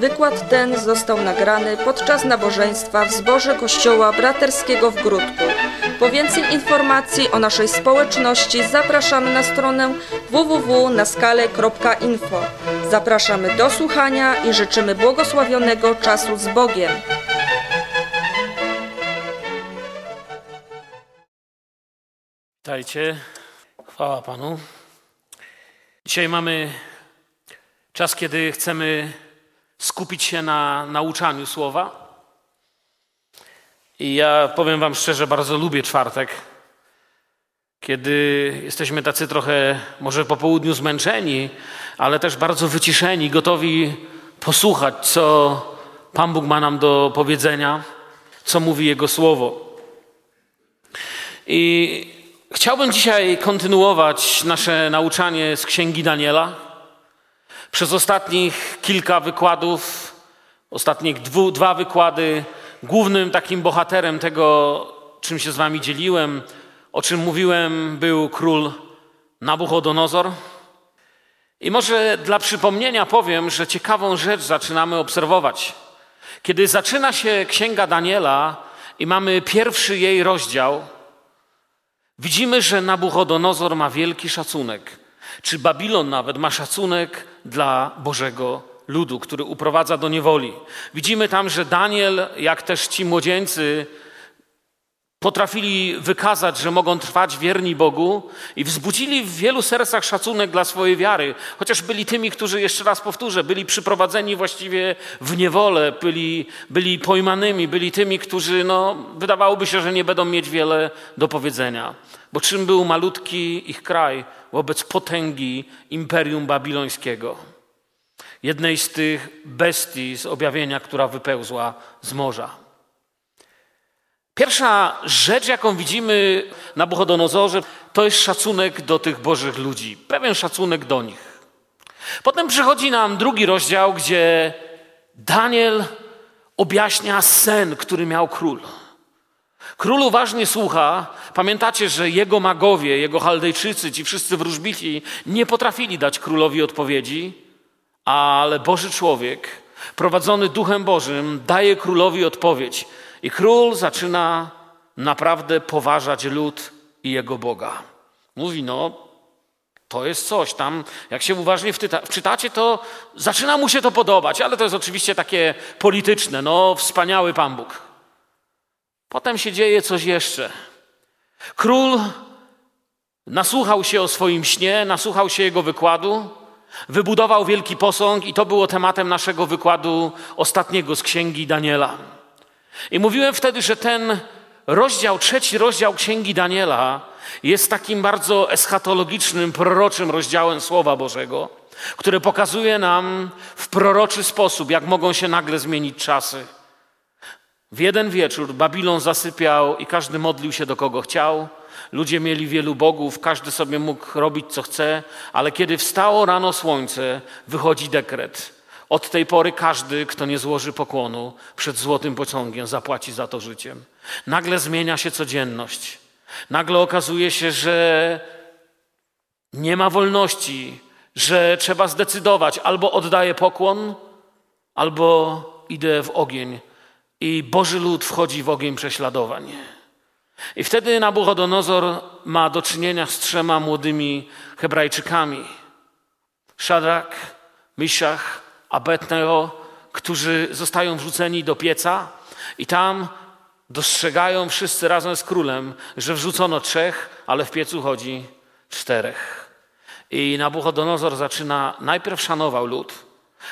Wykład ten został nagrany podczas nabożeństwa w zborze Kościoła Braterskiego w Grudku. Po więcej informacji o naszej społeczności zapraszamy na stronę www.naskale.info. Zapraszamy do słuchania i życzymy błogosławionego czasu z Bogiem. Witajcie. Chwała Panu. Dzisiaj mamy czas, kiedy chcemy skupić się na nauczaniu słowa. I ja powiem Wam szczerze, bardzo lubię czwartek, kiedy jesteśmy tacy trochę, może po południu zmęczeni, ale też bardzo wyciszeni, gotowi posłuchać, co Pan Bóg ma nam do powiedzenia, co mówi Jego słowo. I Chciałbym dzisiaj kontynuować nasze nauczanie z Księgi Daniela. Przez ostatnich kilka wykładów, ostatnich dwu, dwa wykłady, głównym takim bohaterem tego, czym się z Wami dzieliłem, o czym mówiłem, był król Nabuchodonozor. I może dla przypomnienia powiem, że ciekawą rzecz zaczynamy obserwować. Kiedy zaczyna się Księga Daniela i mamy pierwszy jej rozdział, Widzimy, że Nabuchodonozor ma wielki szacunek. Czy Babilon nawet ma szacunek dla Bożego ludu, który uprowadza do niewoli. Widzimy tam, że Daniel, jak też ci młodzieńcy, potrafili wykazać, że mogą trwać wierni Bogu i wzbudzili w wielu sercach szacunek dla swojej wiary, chociaż byli tymi, którzy, jeszcze raz powtórzę, byli przyprowadzeni właściwie w niewolę, byli, byli pojmanymi, byli tymi, którzy, no, wydawałoby się, że nie będą mieć wiele do powiedzenia. Bo czym był malutki ich kraj wobec potęgi imperium babilońskiego? Jednej z tych bestii z objawienia, która wypełzła z morza. Pierwsza rzecz, jaką widzimy na Buchodonozorze, to jest szacunek do tych bożych ludzi, pewien szacunek do nich. Potem przychodzi nam drugi rozdział, gdzie Daniel objaśnia sen, który miał król. Król uważnie słucha. Pamiętacie, że jego magowie, jego Chaldejczycy, ci wszyscy wróżbici nie potrafili dać królowi odpowiedzi, ale Boży człowiek, prowadzony Duchem Bożym, daje królowi odpowiedź. I król zaczyna naprawdę poważać lud i jego Boga. Mówi, no, to jest coś tam, jak się uważnie wczytacie, to zaczyna mu się to podobać, ale to jest oczywiście takie polityczne. No, wspaniały Pan Bóg. Potem się dzieje coś jeszcze. Król nasłuchał się o swoim śnie, nasłuchał się jego wykładu, wybudował wielki posąg, i to było tematem naszego wykładu ostatniego z księgi Daniela. I mówiłem wtedy, że ten rozdział, trzeci rozdział księgi Daniela jest takim bardzo eschatologicznym, proroczym rozdziałem Słowa Bożego, które pokazuje nam w proroczy sposób, jak mogą się nagle zmienić czasy. W jeden wieczór Babilon zasypiał i każdy modlił się do kogo chciał. Ludzie mieli wielu bogów, każdy sobie mógł robić co chce, ale kiedy wstało rano słońce, wychodzi dekret. Od tej pory każdy, kto nie złoży pokłonu przed złotym pociągiem, zapłaci za to życiem. Nagle zmienia się codzienność. Nagle okazuje się, że nie ma wolności, że trzeba zdecydować albo oddaję pokłon, albo idę w ogień i Boży lud wchodzi w ogień prześladowań. I wtedy Nabuchodonozor ma do czynienia z trzema młodymi Hebrajczykami. Szadrak, Miszach, Abednego, którzy zostają wrzuceni do pieca i tam dostrzegają wszyscy razem z królem, że wrzucono trzech, ale w piecu chodzi czterech. I Nabuchodonozor zaczyna, najpierw szanował lud,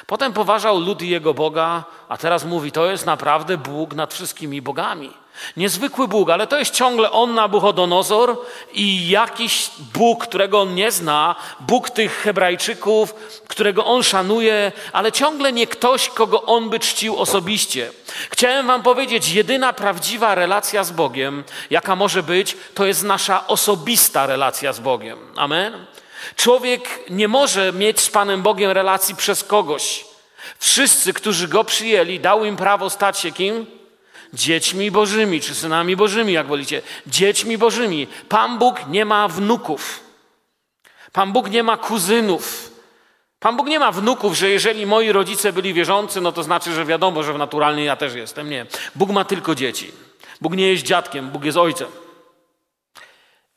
Potem poważał lud i jego Boga, a teraz mówi, to jest naprawdę Bóg nad wszystkimi bogami. Niezwykły Bóg, ale to jest ciągle on Nabuchodonozor i jakiś Bóg, którego on nie zna, Bóg tych Hebrajczyków, którego on szanuje, ale ciągle nie ktoś, kogo on by czcił osobiście. Chciałem wam powiedzieć, jedyna prawdziwa relacja z Bogiem, jaka może być, to jest nasza osobista relacja z Bogiem. Amen? Człowiek nie może mieć z Panem Bogiem relacji przez kogoś. Wszyscy, którzy go przyjęli, dał im prawo stać się kim? Dziećmi Bożymi, czy synami Bożymi, jak wolicie. Dziećmi Bożymi. Pan Bóg nie ma wnuków. Pan Bóg nie ma kuzynów. Pan Bóg nie ma wnuków, że jeżeli moi rodzice byli wierzący, no to znaczy, że wiadomo, że naturalnie ja też jestem. Nie. Bóg ma tylko dzieci. Bóg nie jest dziadkiem, Bóg jest ojcem.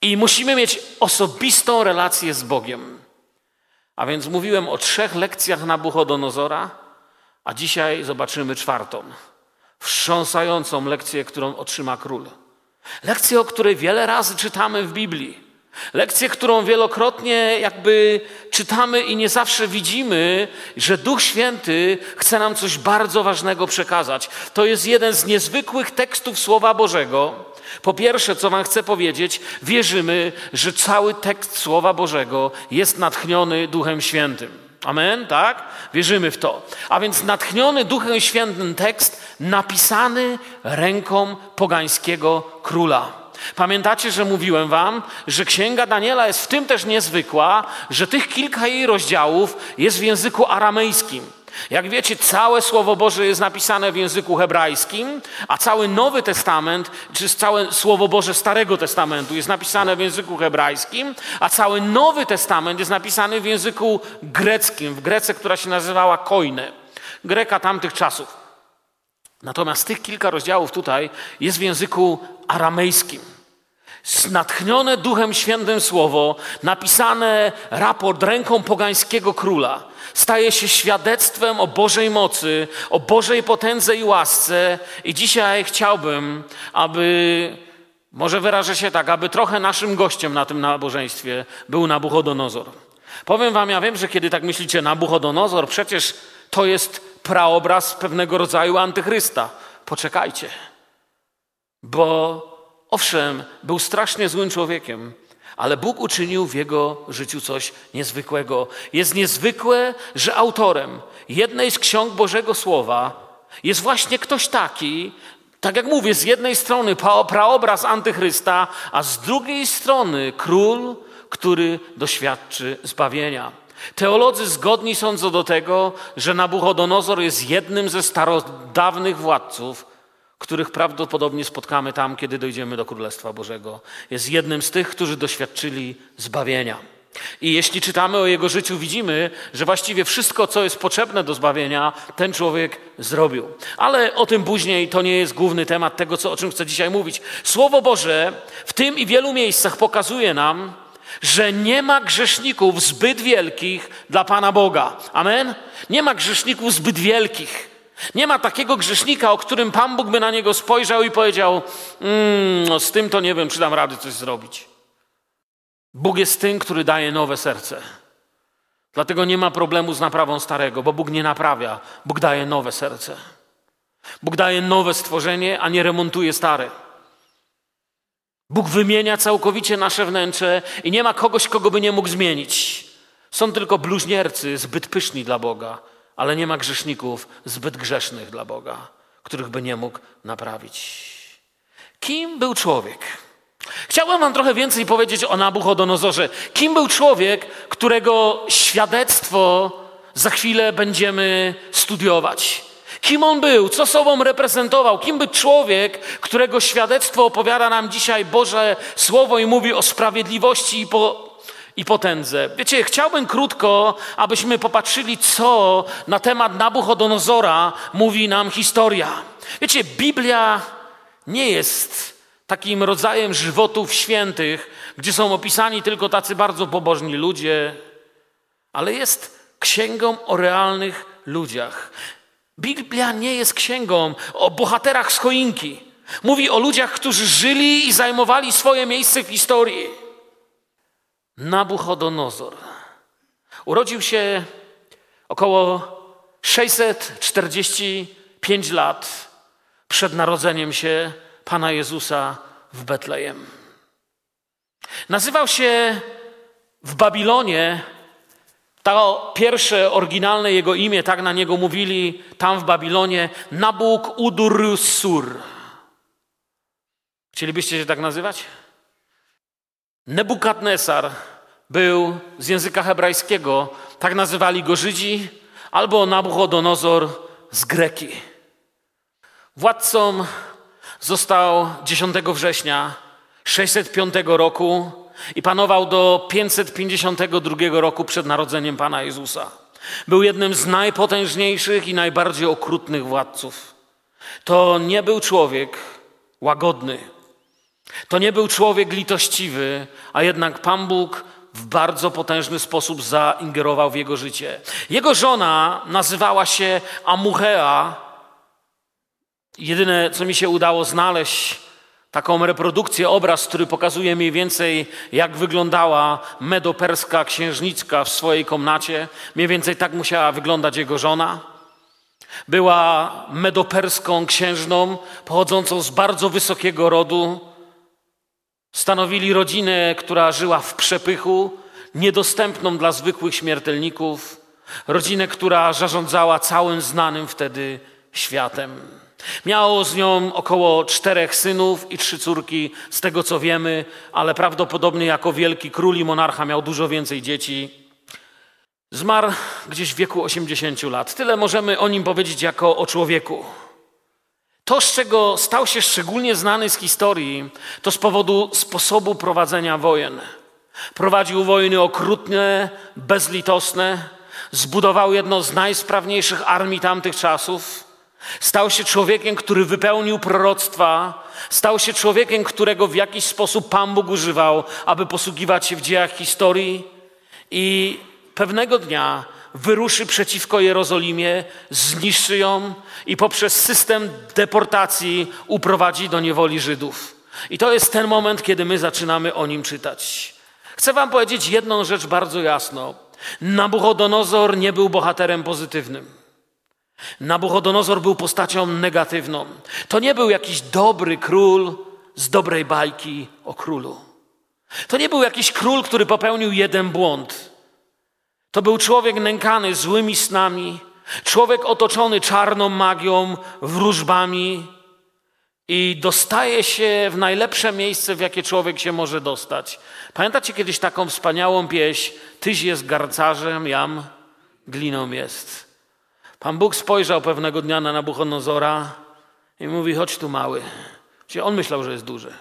I musimy mieć osobistą relację z Bogiem. A więc mówiłem o trzech lekcjach Nabuchodonozora, a dzisiaj zobaczymy czwartą. Wstrząsającą lekcję, którą otrzyma król. Lekcję, o której wiele razy czytamy w Biblii. Lekcję, którą wielokrotnie jakby czytamy i nie zawsze widzimy, że Duch Święty chce nam coś bardzo ważnego przekazać. To jest jeden z niezwykłych tekstów Słowa Bożego. Po pierwsze, co Wam chcę powiedzieć, wierzymy, że cały tekst Słowa Bożego jest natchniony Duchem Świętym. Amen, tak? Wierzymy w to. A więc natchniony Duchem Świętym tekst napisany ręką pogańskiego króla. Pamiętacie, że mówiłem wam, że Księga Daniela jest w tym też niezwykła, że tych kilka jej rozdziałów jest w języku aramejskim. Jak wiecie, całe Słowo Boże jest napisane w języku hebrajskim, a cały Nowy Testament, czy całe Słowo Boże Starego Testamentu jest napisane w języku hebrajskim, a cały Nowy Testament jest napisany w języku greckim, w Grece, która się nazywała Koine, Greka tamtych czasów. Natomiast tych kilka rozdziałów tutaj jest w języku aramejskim. Natchnione Duchem Świętym Słowo, napisane raport ręką pogańskiego króla, staje się świadectwem o Bożej mocy, o Bożej potędze i łasce. I dzisiaj chciałbym, aby, może wyrażę się tak, aby trochę naszym gościem na tym nabożeństwie był Nabuchodonozor. Powiem wam, ja wiem, że kiedy tak myślicie, Nabuchodonozor, przecież to jest praobraz pewnego rodzaju antychrysta. Poczekajcie, bo owszem, był strasznie złym człowiekiem, ale Bóg uczynił w jego życiu coś niezwykłego. Jest niezwykłe, że autorem jednej z ksiąg Bożego Słowa jest właśnie ktoś taki, tak jak mówię, z jednej strony praobraz antychrysta, a z drugiej strony król, który doświadczy zbawienia. Teolodzy zgodni są co do tego, że Nabuchodonozor jest jednym ze starodawnych władców, których prawdopodobnie spotkamy tam, kiedy dojdziemy do Królestwa Bożego. Jest jednym z tych, którzy doświadczyli zbawienia. I jeśli czytamy o jego życiu, widzimy, że właściwie wszystko, co jest potrzebne do zbawienia, ten człowiek zrobił. Ale o tym później to nie jest główny temat tego, co, o czym chcę dzisiaj mówić. Słowo Boże w tym i wielu miejscach pokazuje nam, że nie ma grzeszników zbyt wielkich dla Pana Boga. Amen? Nie ma grzeszników zbyt wielkich. Nie ma takiego grzesznika, o którym Pan Bóg by na niego spojrzał i powiedział: mmm, no z tym to nie wiem, czy dam rady coś zrobić. Bóg jest tym, który daje nowe serce. Dlatego nie ma problemu z naprawą starego, bo Bóg nie naprawia, Bóg daje nowe serce. Bóg daje nowe stworzenie, a nie remontuje stare. Bóg wymienia całkowicie nasze wnętrze i nie ma kogoś, kogo by nie mógł zmienić. Są tylko bluźniercy zbyt pyszni dla Boga, ale nie ma grzeszników zbyt grzesznych dla Boga, których by nie mógł naprawić. Kim był człowiek? Chciałbym Wam trochę więcej powiedzieć o Nabuchodonozorze. Kim był człowiek, którego świadectwo za chwilę będziemy studiować? Kim on był, co sobą reprezentował, kim był człowiek, którego świadectwo opowiada nam dzisiaj Boże Słowo i mówi o sprawiedliwości i, po, i potędze. Wiecie, chciałbym krótko, abyśmy popatrzyli, co na temat Nabuchodonozora mówi nam historia. Wiecie, Biblia nie jest takim rodzajem żywotów świętych, gdzie są opisani tylko tacy bardzo pobożni ludzie, ale jest księgą o realnych ludziach. Biblia nie jest księgą o bohaterach z choinki. Mówi o ludziach, którzy żyli i zajmowali swoje miejsce w historii. Nabuchodonozor urodził się około 645 lat przed narodzeniem się Pana Jezusa w Betlejem. Nazywał się w Babilonie to pierwsze, oryginalne jego imię, tak na niego mówili tam w Babilonie, Nabuk Udursur. Chcielibyście się tak nazywać? Nebukadnesar był z języka hebrajskiego, tak nazywali go Żydzi, albo Nabuchodonozor z Greki. Władcą został 10 września 605 roku i panował do 552 roku przed narodzeniem Pana Jezusa. Był jednym z najpotężniejszych i najbardziej okrutnych władców. To nie był człowiek łagodny. To nie był człowiek litościwy, a jednak Pan Bóg w bardzo potężny sposób zaingerował w jego życie. Jego żona nazywała się Amuchea. Jedyne, co mi się udało znaleźć, taką reprodukcję, obraz, który pokazuje mniej więcej, jak wyglądała medoperska księżniczka w swojej komnacie. Mniej więcej tak musiała wyglądać jego żona. Była medoperską księżną, pochodzącą z bardzo wysokiego rodu. Stanowili rodzinę, która żyła w przepychu, niedostępną dla zwykłych śmiertelników. Rodzinę, która zarządzała całym znanym wtedy światem. Miało z nią około czterech synów i trzy córki, z tego co wiemy, ale prawdopodobnie jako wielki król i monarcha miał dużo więcej dzieci. Zmarł gdzieś w wieku 80 lat. Tyle możemy o nim powiedzieć jako o człowieku. To, z czego stał się szczególnie znany z historii, to z powodu sposobu prowadzenia wojen. Prowadził wojny okrutne, bezlitosne, zbudował jedno z najsprawniejszych armii tamtych czasów. Stał się człowiekiem, który wypełnił proroctwa, stał się człowiekiem, którego w jakiś sposób Pan Bóg używał, aby posługiwać się w dziejach historii. I pewnego dnia wyruszy przeciwko Jerozolimie, zniszczy ją i poprzez system deportacji uprowadzi do niewoli Żydów. I to jest ten moment, kiedy my zaczynamy o nim czytać. Chcę Wam powiedzieć jedną rzecz bardzo jasno. Nabuchodonozor nie był bohaterem pozytywnym. Nabuchodonozor był postacią negatywną. To nie był jakiś dobry król z dobrej bajki o królu. To nie był jakiś król, który popełnił jeden błąd. To był człowiek nękany złymi snami, człowiek otoczony czarną magią, wróżbami i dostaje się w najlepsze miejsce, w jakie człowiek się może dostać. Pamiętacie kiedyś taką wspaniałą pieśń? Tyś jest garcarzem, jam gliną jest. Pan Bóg spojrzał pewnego dnia na Nabuchodonozora i mówi, chodź tu mały. Czyli on myślał, że jest duży.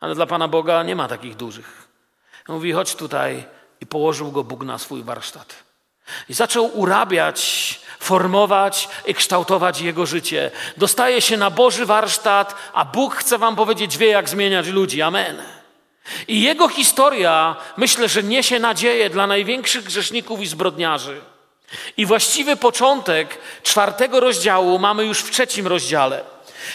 Ale dla Pana Boga nie ma takich dużych. Mówi, chodź tutaj i położył go Bóg na swój warsztat. I zaczął urabiać, formować i kształtować jego życie. Dostaje się na Boży warsztat, a Bóg chce wam powiedzieć, wie jak zmieniać ludzi. Amen. I jego historia, myślę, że niesie nadzieję dla największych grzeszników i zbrodniarzy. I właściwy początek czwartego rozdziału mamy już w trzecim rozdziale.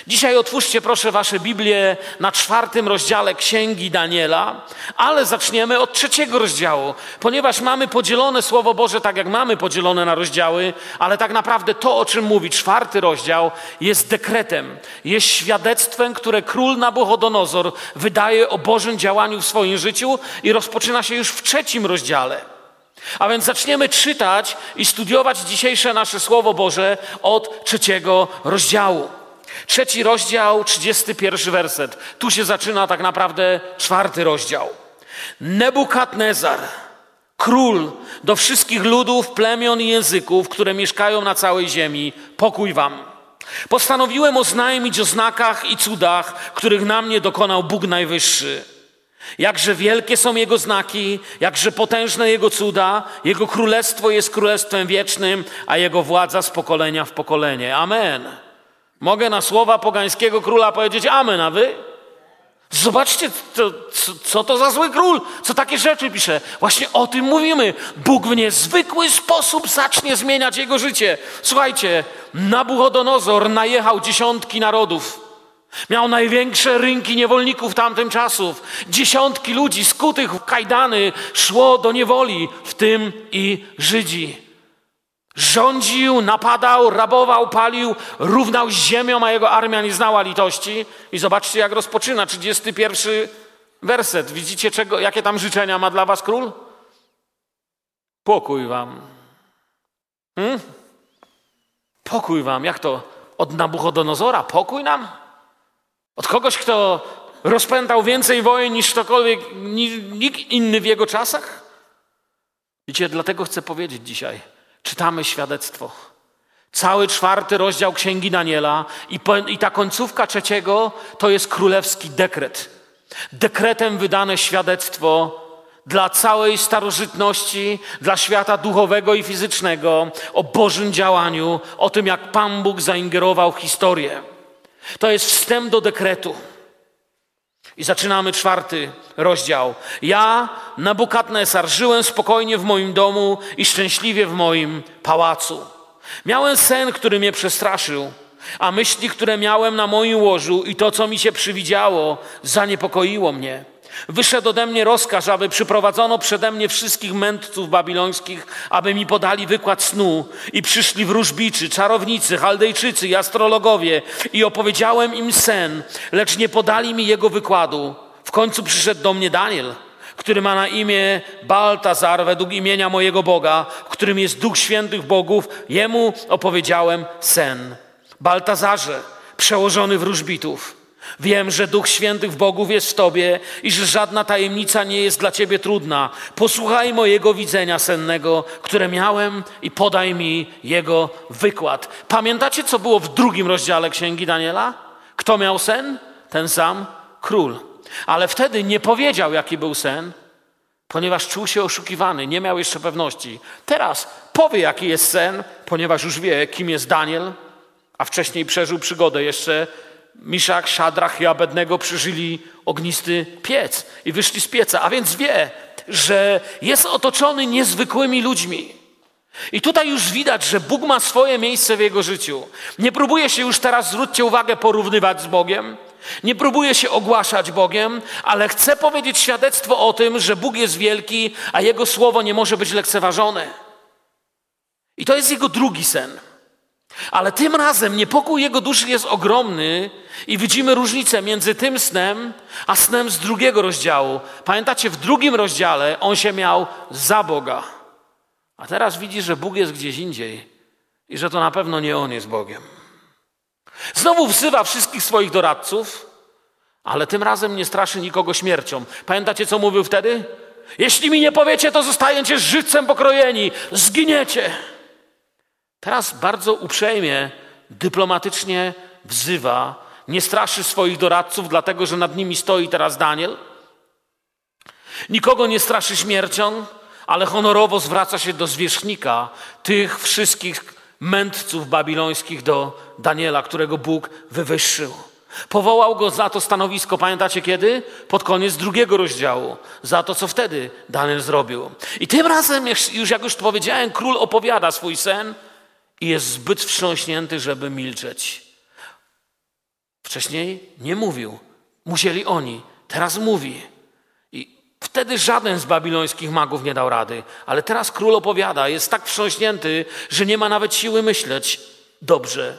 Dzisiaj otwórzcie proszę Wasze Biblię na czwartym rozdziale Księgi Daniela, ale zaczniemy od trzeciego rozdziału, ponieważ mamy podzielone Słowo Boże tak jak mamy podzielone na rozdziały, ale tak naprawdę to, o czym mówi czwarty rozdział, jest dekretem, jest świadectwem, które król Nabuchodonozor wydaje o Bożym działaniu w swoim życiu i rozpoczyna się już w trzecim rozdziale. A więc zaczniemy czytać i studiować dzisiejsze nasze Słowo Boże od trzeciego rozdziału. Trzeci rozdział, trzydziesty pierwszy werset. Tu się zaczyna tak naprawdę czwarty rozdział. Nebukadnezar, król do wszystkich ludów, plemion i języków, które mieszkają na całej ziemi, pokój wam. Postanowiłem oznajmić o znakach i cudach, których na mnie dokonał Bóg Najwyższy. Jakże wielkie są Jego znaki, jakże potężne Jego cuda, Jego królestwo jest królestwem wiecznym, a Jego władza z pokolenia w pokolenie. Amen. Mogę na słowa pogańskiego króla powiedzieć amen, a wy? Zobaczcie, to, co, co, to za zły król, co takie rzeczy pisze. Właśnie o tym mówimy. Bóg w niezwykły sposób zacznie zmieniać jego życie. Słuchajcie, Nabuchodonozor najechał dziesiątki narodów. Miał największe rynki niewolników tamtym czasów. Dziesiątki ludzi skutych w kajdany szło do niewoli, w tym i Żydzi. Rządził, napadał, rabował, palił, równał z ziemią, a jego armia nie znała litości. I zobaczcie, jak rozpoczyna 31 werset. Widzicie, czego, jakie tam życzenia ma dla was król? Pokój wam. Hmm? Pokój wam. Jak to? Od Nabuchodonozora? Pokój nam? Od kogoś, kto rozpętał więcej wojen niż ktokolwiek, nikt inny w jego czasach? Widzicie, dlatego chcę powiedzieć dzisiaj – czytamy świadectwo. Cały czwarty rozdział Księgi Daniela i, po, i ta końcówka trzeciego to jest królewski dekret. Dekretem wydane świadectwo dla całej starożytności, dla świata duchowego i fizycznego, o Bożym działaniu, o tym, jak Pan Bóg zaingerował w historię. To jest wstęp do dekretu. I zaczynamy czwarty rozdział. Ja, Nabukadnesar, żyłem spokojnie w moim domu i szczęśliwie w moim pałacu. Miałem sen, który mnie przestraszył, a myśli, które miałem na moim łożu i to, co mi się przywidziało, zaniepokoiło mnie. Wyszedł ode mnie rozkaz, aby przyprowadzono przede mnie wszystkich mędrców babilońskich, aby mi podali wykład snu i przyszli wróżbiczy, czarownicy, chaldejczycy i astrologowie i opowiedziałem im sen, lecz nie podali mi jego wykładu. W końcu przyszedł do mnie Daniel, który ma na imię Baltazar według imienia mojego Boga, w którym jest Duch Świętych Bogów. Jemu opowiedziałem sen. Baltazarze, przełożony wróżbitów, Wiem, że Duch Świętych Bogów jest w Tobie i że żadna tajemnica nie jest dla Ciebie trudna. Posłuchaj mojego widzenia sennego, które miałem i podaj mi jego wykład. Pamiętacie, co było w drugim rozdziale Księgi Daniela? Kto miał sen? Ten sam król. Ale wtedy nie powiedział, jaki był sen, ponieważ czuł się oszukiwany, nie miał jeszcze pewności. Teraz powie, jaki jest sen, ponieważ już wie, kim jest Daniel, a wcześniej przeżył przygodę jeszcze Miszak, Szadrach i Abednego przeżyli ognisty piec i wyszli z pieca, a więc wie, że jest otoczony niezwykłymi ludźmi. I tutaj już widać, że Bóg ma swoje miejsce w jego życiu. Nie próbuje się już teraz, zwróćcie uwagę, porównywać z Bogiem. Nie próbuje się ogłaszać Bogiem, ale chce powiedzieć świadectwo o tym, że Bóg jest wielki, a Jego słowo nie może być lekceważone. I to jest jego drugi sen. Ale tym razem niepokój jego duszy jest ogromny i widzimy różnicę między tym snem, a snem z drugiego rozdziału. Pamiętacie, w drugim rozdziale on się miał za Boga. A teraz widzi, że Bóg jest gdzieś indziej i że to na pewno nie on jest Bogiem. Znowu wzywa wszystkich swoich doradców, ale tym razem nie straszy nikogo śmiercią. Pamiętacie, co mówił wtedy? Jeśli mi nie powiecie, to zostajecie żywcem pokrojeni, zginiecie. Teraz bardzo uprzejmie, dyplomatycznie wzywa, nie straszy swoich doradców, dlatego że nad nimi stoi teraz Daniel. Nikogo nie straszy śmiercią, ale honorowo zwraca się do zwierzchnika tych wszystkich mędrców babilońskich, do Daniela, którego Bóg wywyższył. Powołał go za to stanowisko, pamiętacie kiedy? Pod koniec drugiego rozdziału, za to, co wtedy Daniel zrobił. I tym razem, już jak już powiedziałem, król opowiada swój sen, i jest zbyt wstrząśnięty, żeby milczeć. Wcześniej nie mówił. Musieli oni. Teraz mówi. I wtedy żaden z babilońskich magów nie dał rady. Ale teraz król opowiada. Jest tak wstrząśnięty, że nie ma nawet siły myśleć dobrze.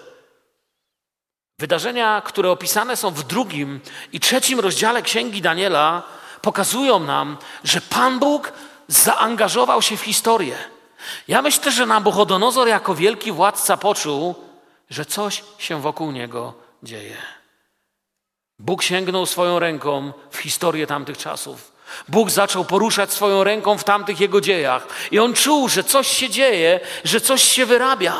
Wydarzenia, które opisane są w drugim i trzecim rozdziale Księgi Daniela, pokazują nam, że Pan Bóg zaangażował się w historię. Ja myślę, że Nabuchodonozor jako wielki władca poczuł, że coś się wokół niego dzieje. Bóg sięgnął swoją ręką w historię tamtych czasów. Bóg zaczął poruszać swoją ręką w tamtych jego dziejach. I on czuł, że coś się dzieje, że coś się wyrabia.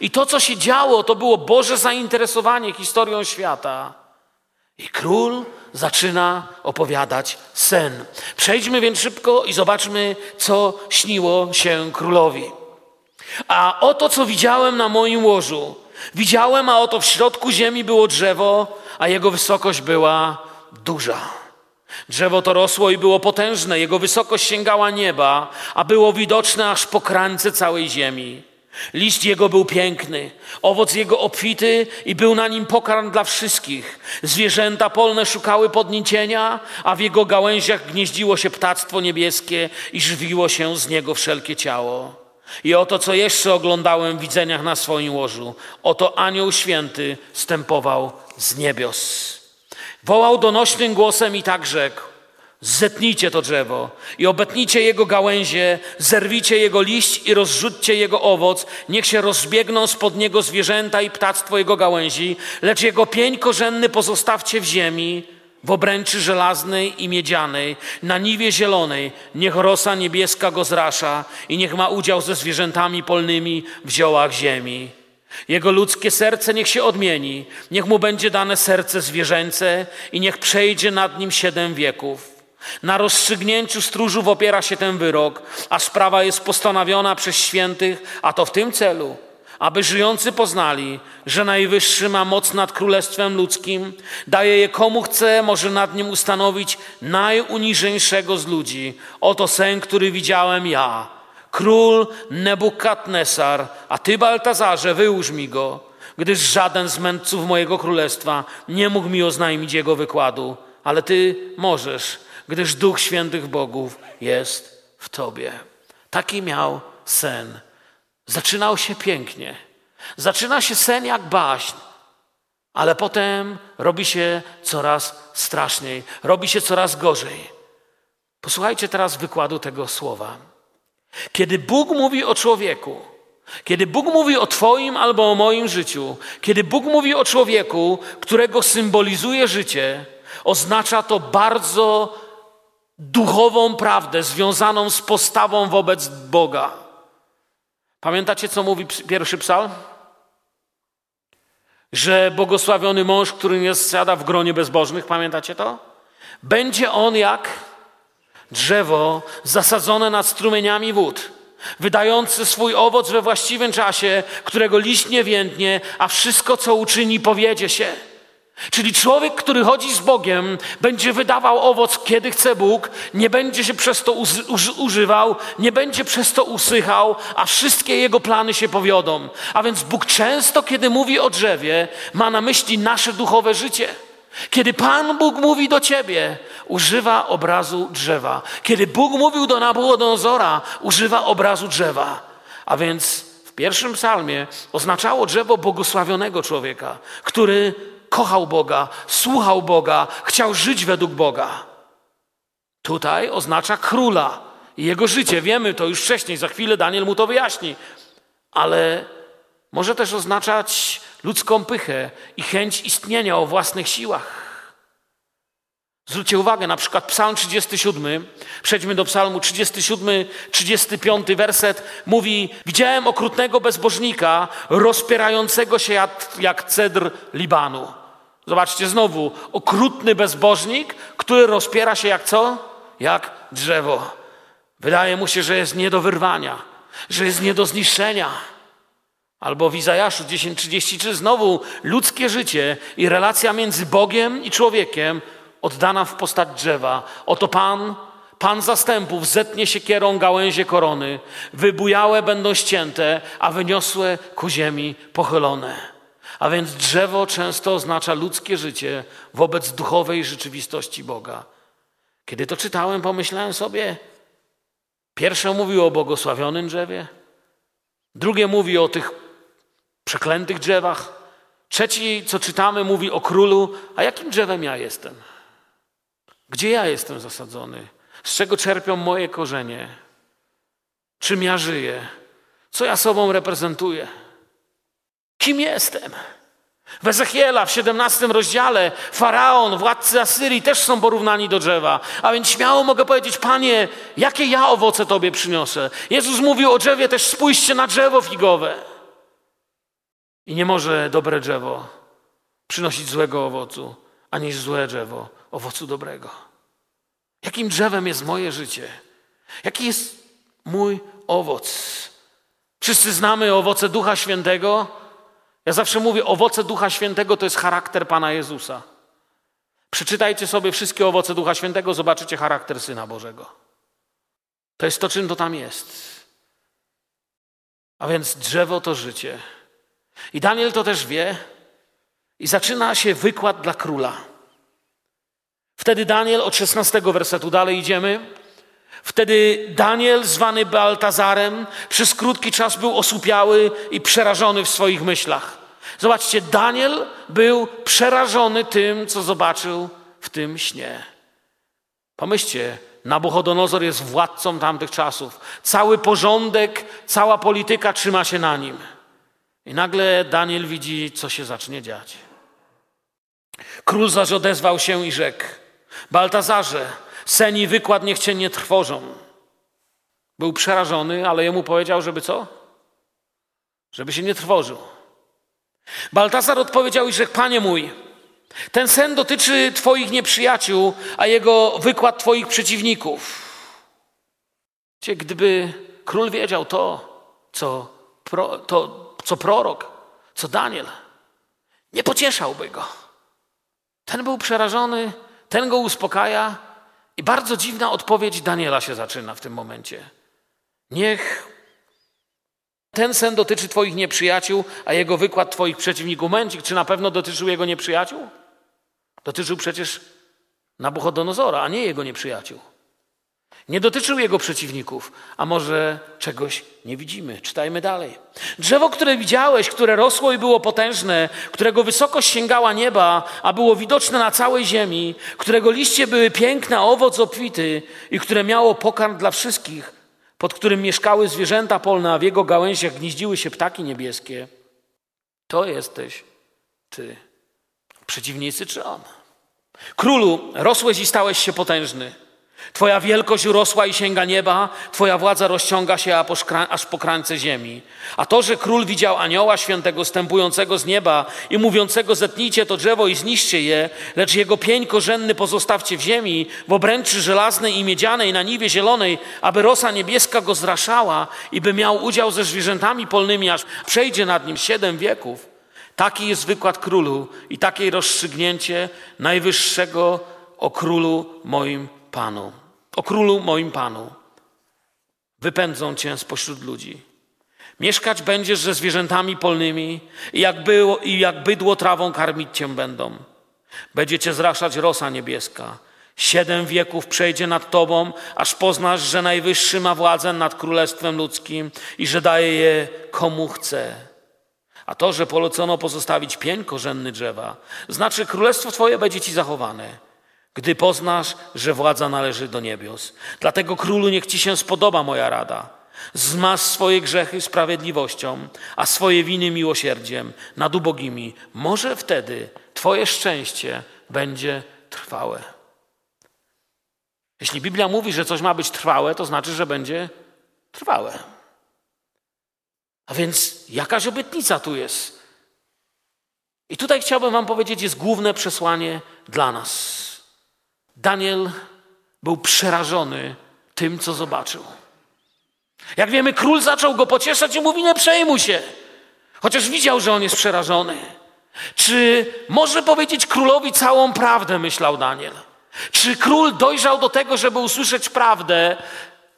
I to, co się działo, to było Boże zainteresowanie historią świata. I król zaczyna opowiadać sen. Przejdźmy więc szybko i zobaczmy, co śniło się królowi. A oto, co widziałem na moim łożu. Widziałem, a oto w środku ziemi było drzewo, a jego wysokość była duża. Drzewo to rosło i było potężne, jego wysokość sięgała nieba, a było widoczne aż po krańce całej ziemi. List jego był piękny, owoc jego obfity i był na nim pokarm dla wszystkich. Zwierzęta polne szukały podniecienia, a w jego gałęziach gnieździło się ptactwo niebieskie i żywiło się z niego wszelkie ciało. I oto, co jeszcze oglądałem w widzeniach na swoim łożu, oto anioł święty stępował z niebios. Wołał donośnym głosem i tak rzekł, Zetnijcie to drzewo i obetnijcie jego gałęzie, zerwijcie jego liść i rozrzućcie jego owoc. Niech się rozbiegną spod niego zwierzęta i ptactwo jego gałęzi, lecz jego pień korzenny pozostawcie w ziemi, w obręczy żelaznej i miedzianej, na niwie zielonej. Niech rosa niebieska go zrasza i niech ma udział ze zwierzętami polnymi w ziołach ziemi. Jego ludzkie serce niech się odmieni, niech mu będzie dane serce zwierzęce i niech przejdzie nad nim siedem wieków. Na rozstrzygnięciu stróżów opiera się ten wyrok, a sprawa jest postanowiona przez świętych, a to w tym celu, aby żyjący poznali, że Najwyższy ma moc nad królestwem ludzkim, daje je komu chce, może nad nim ustanowić najuniżejszego z ludzi. Oto sen, który widziałem ja. Król Nebukadnesar, a ty, Baltazarze, wyłóż mi go, gdyż żaden z mędrców mojego królestwa nie mógł mi oznajmić jego wykładu, ale ty możesz, gdyż Duch Świętych Bogów jest w tobie. Taki miał sen. Zaczynał się pięknie. Zaczyna się sen jak baśń, ale potem robi się coraz straszniej, robi się coraz gorzej. Posłuchajcie teraz wykładu tego słowa. Kiedy Bóg mówi o człowieku, kiedy Bóg mówi o Twoim albo o moim życiu, kiedy Bóg mówi o człowieku, którego symbolizuje życie, oznacza to bardzo duchową prawdę związaną z postawą wobec Boga. Pamiętacie, co mówi pierwszy psalm? Że błogosławiony mąż, który nie zsiada w gronie bezbożnych, pamiętacie to? Będzie on jak drzewo zasadzone nad strumieniami wód, wydający swój owoc we właściwym czasie, którego liść nie więdnie, a wszystko, co uczyni, powiedzie się. Czyli człowiek, który chodzi z Bogiem, będzie wydawał owoc, kiedy chce Bóg, nie będzie się przez to używał, nie będzie przez to usychał, a wszystkie jego plany się powiodą. A więc Bóg często, kiedy mówi o drzewie, ma na myśli nasze duchowe życie. Kiedy Pan Bóg mówi do ciebie, używa obrazu drzewa. Kiedy Bóg mówił do Nabuchodonozora, używa obrazu drzewa. A więc w pierwszym psalmie oznaczało drzewo błogosławionego człowieka, który kochał Boga, słuchał Boga, chciał żyć według Boga. Tutaj oznacza króla i jego życie. Wiemy to już wcześniej, za chwilę Daniel mu to wyjaśni. Ale może też oznaczać ludzką pychę i chęć istnienia o własnych siłach. Zwróćcie uwagę, na przykład Psalm 37, przejdźmy do Psalmu 37, 35 werset, mówi: Widziałem okrutnego bezbożnika, rozpierającego się jak, jak cedr Libanu. Zobaczcie znowu, okrutny bezbożnik, który rozpiera się jak co? Jak drzewo. Wydaje mu się, że jest nie do wyrwania, że jest nie do zniszczenia. Albo w Izajaszu 10:33 znowu ludzkie życie i relacja między Bogiem i człowiekiem oddana w postać drzewa. Oto Pan, Pan zastępów zetnie się kierą gałęzie korony, wybujałe będą ścięte, a wyniosłe ku ziemi pochylone. A więc drzewo często oznacza ludzkie życie wobec duchowej rzeczywistości Boga. Kiedy to czytałem, pomyślałem sobie, pierwsze mówi o błogosławionym drzewie, drugie mówi o tych przeklętych drzewach, trzeci, co czytamy, mówi o królu. A jakim drzewem ja jestem? Gdzie ja jestem zasadzony? Z czego czerpią moje korzenie? Czym ja żyję? Co ja sobą reprezentuję? Kim jestem? W Ezechiela w 17 rozdziale faraon, władcy Asyrii też są porównani do drzewa. A więc śmiało mogę powiedzieć, Panie, jakie ja owoce Tobie przyniosę? Jezus mówił o drzewie, też spójrzcie na drzewo figowe. I nie może dobre drzewo przynosić złego owocu, ani złe drzewo owocu dobrego. Jakim drzewem jest moje życie? Jaki jest mój owoc? Wszyscy znamy owoce Ducha Świętego. Ja zawsze mówię, owoce Ducha Świętego to jest charakter Pana Jezusa. Przeczytajcie sobie wszystkie owoce Ducha Świętego, zobaczycie charakter Syna Bożego. To jest to, czym to tam jest. A więc drzewo to życie. I Daniel to też wie. I zaczyna się wykład dla króla. Wtedy Daniel, od 16 wersetu dalej idziemy. Wtedy Daniel, zwany Baltazarem, przez krótki czas był osłupiały i przerażony w swoich myślach. Zobaczcie, Daniel był przerażony tym, co zobaczył w tym śnie. Pomyślcie, Nabuchodonozor jest władcą tamtych czasów. Cały porządek, cała polityka trzyma się na nim. I nagle Daniel widzi, co się zacznie dziać. Król zaś odezwał się i rzekł: Baltazarze, Sen i wykład niech cię nie trwożą. Był przerażony, ale jemu powiedział, żeby co? Żeby się nie trwożył. Baltasar odpowiedział i rzekł, panie mój, Ten sen dotyczy Twoich nieprzyjaciół, a jego wykład Twoich przeciwników. Wiecie, gdyby król wiedział to, co, pro, to, co prorok, co Daniel, nie pocieszałby go. Ten był przerażony, ten go uspokaja i bardzo dziwna odpowiedź Daniela się zaczyna w tym momencie. Niech ten sen dotyczy Twoich nieprzyjaciół, a jego wykład Twoich przeciwników. Męcik, czy na pewno dotyczył jego nieprzyjaciół? Dotyczył przecież Nabuchodonozora, a nie jego nieprzyjaciół. Nie dotyczył jego przeciwników, a może czegoś nie widzimy. Czytajmy dalej. Drzewo, które widziałeś, które rosło i było potężne, którego wysokość sięgała nieba, a było widoczne na całej ziemi, którego liście były piękne, owoc obfity i które miało pokarm dla wszystkich, pod którym mieszkały zwierzęta polne, a w jego gałęziach gnieździły się ptaki niebieskie. To jesteś ty, przeciwnicy czy on. Królu, rosłeś i stałeś się potężny. Twoja wielkość rosła i sięga nieba, Twoja władza rozciąga się aż po krańce ziemi. A to, że król widział anioła świętego stępującego z nieba i mówiącego zetnijcie to drzewo i zniszcie je, lecz jego pień korzenny pozostawcie w ziemi, w obręczy żelaznej i miedzianej na niwie zielonej, aby rosa niebieska go zraszała i by miał udział ze zwierzętami polnymi, aż przejdzie nad nim siedem wieków. Taki jest wykład królu i takie rozstrzygnięcie najwyższego o królu moim Panu, o królu moim Panu. Wypędzą cię spośród ludzi. Mieszkać będziesz ze zwierzętami polnymi i jak, było, i jak bydło trawą karmić cię będą. Będzie cię zraszać rosa niebieska. Siedem wieków przejdzie nad tobą, aż poznasz, że Najwyższy ma władzę nad królestwem ludzkim i że daje je komu chce. A to, że polecono pozostawić pień korzenny drzewa, znaczy królestwo twoje będzie ci zachowane gdy poznasz, że władza należy do niebios. Dlatego królu niech ci się spodoba moja rada. Zmasz swoje grzechy sprawiedliwością, a swoje winy miłosierdziem nad ubogimi. Może wtedy Twoje szczęście będzie trwałe. Jeśli Biblia mówi, że coś ma być trwałe, to znaczy, że będzie trwałe. A więc jakaś obietnica tu jest. I tutaj chciałbym Wam powiedzieć, jest główne przesłanie dla nas. Daniel był przerażony tym, co zobaczył. Jak wiemy, król zaczął go pocieszać i mówi: Nie przejmuj się, chociaż widział, że on jest przerażony. Czy może powiedzieć królowi całą prawdę, myślał Daniel? Czy król dojrzał do tego, żeby usłyszeć prawdę?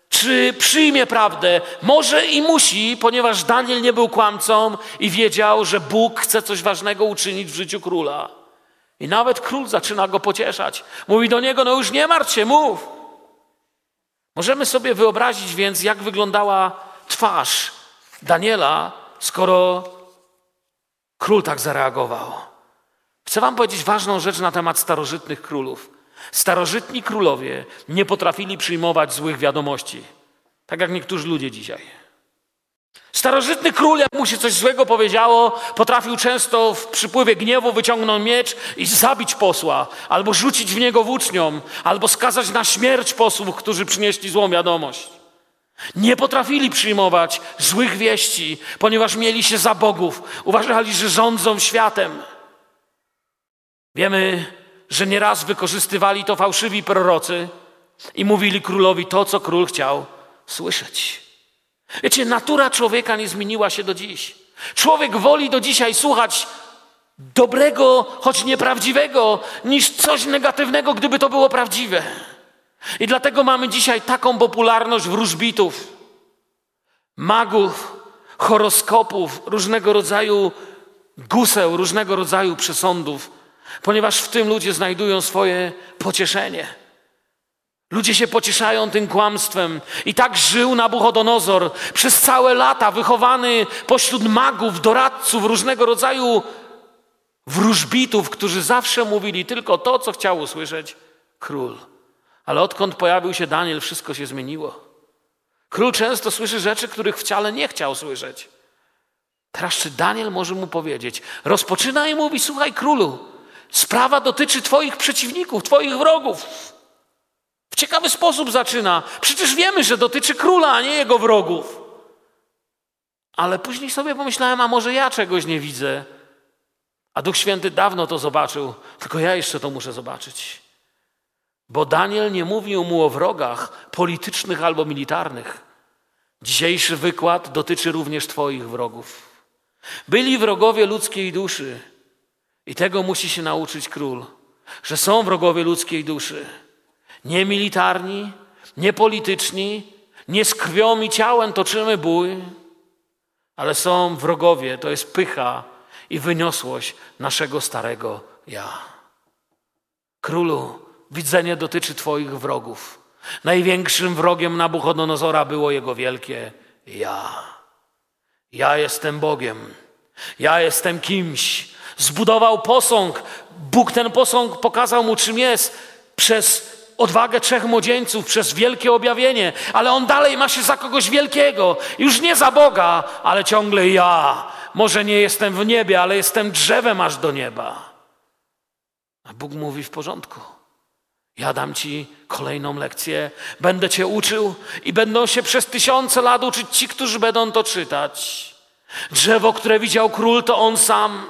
Czy przyjmie prawdę? Może i musi, ponieważ Daniel nie był kłamcą i wiedział, że Bóg chce coś ważnego uczynić w życiu króla. I nawet król zaczyna go pocieszać. Mówi do niego: No już nie martw się, mów. Możemy sobie wyobrazić więc, jak wyglądała twarz Daniela, skoro król tak zareagował. Chcę Wam powiedzieć ważną rzecz na temat starożytnych królów. Starożytni królowie nie potrafili przyjmować złych wiadomości, tak jak niektórzy ludzie dzisiaj. Starożytny król, jak mu się coś złego powiedziało, potrafił często w przypływie gniewu wyciągnąć miecz i zabić posła, albo rzucić w niego włócznią, albo skazać na śmierć posłów, którzy przynieśli złą wiadomość. Nie potrafili przyjmować złych wieści, ponieważ mieli się za bogów, uważali, że rządzą światem. Wiemy, że nieraz wykorzystywali to fałszywi prorocy i mówili królowi to, co król chciał słyszeć. Wiecie, natura człowieka nie zmieniła się do dziś. Człowiek woli do dzisiaj słuchać dobrego, choć nieprawdziwego, niż coś negatywnego, gdyby to było prawdziwe. I dlatego mamy dzisiaj taką popularność wróżbitów, magów, horoskopów, różnego rodzaju guseł, różnego rodzaju przesądów, ponieważ w tym ludzie znajdują swoje pocieszenie. Ludzie się pocieszają tym kłamstwem. I tak żył Nabuchodonozor przez całe lata, wychowany pośród magów, doradców, różnego rodzaju wróżbitów, którzy zawsze mówili tylko to, co chciał usłyszeć król. Ale odkąd pojawił się Daniel, wszystko się zmieniło. Król często słyszy rzeczy, których wcale nie chciał słyszeć. Teraz czy Daniel może mu powiedzieć? Rozpoczyna i mówi: Słuchaj, królu, sprawa dotyczy Twoich przeciwników, Twoich wrogów. W ciekawy sposób zaczyna. Przecież wiemy, że dotyczy króla, a nie jego wrogów. Ale później sobie pomyślałem, a może ja czegoś nie widzę. A Duch Święty dawno to zobaczył, tylko ja jeszcze to muszę zobaczyć. Bo Daniel nie mówił mu o wrogach politycznych albo militarnych. Dzisiejszy wykład dotyczy również Twoich wrogów. Byli wrogowie ludzkiej duszy i tego musi się nauczyć król, że są wrogowie ludzkiej duszy. Nie militarni, nie polityczni, nie z krwią i ciałem toczymy bój, ale są wrogowie, to jest pycha i wyniosłość naszego starego ja. Królu, widzenie dotyczy Twoich wrogów. Największym wrogiem Nabuchodonozora było jego wielkie ja. Ja jestem Bogiem. Ja jestem kimś. Zbudował posąg. Bóg ten posąg pokazał mu, czym jest przez odwagę trzech młodzieńców, przez wielkie objawienie, ale on dalej ma się za kogoś wielkiego. Już nie za Boga, ale ciągle ja. Może nie jestem w niebie, ale jestem drzewem aż do nieba. A Bóg mówi w porządku. Ja dam ci kolejną lekcję, będę cię uczył i będą się przez tysiące lat uczyć ci, którzy będą to czytać. Drzewo, które widział król, to on sam.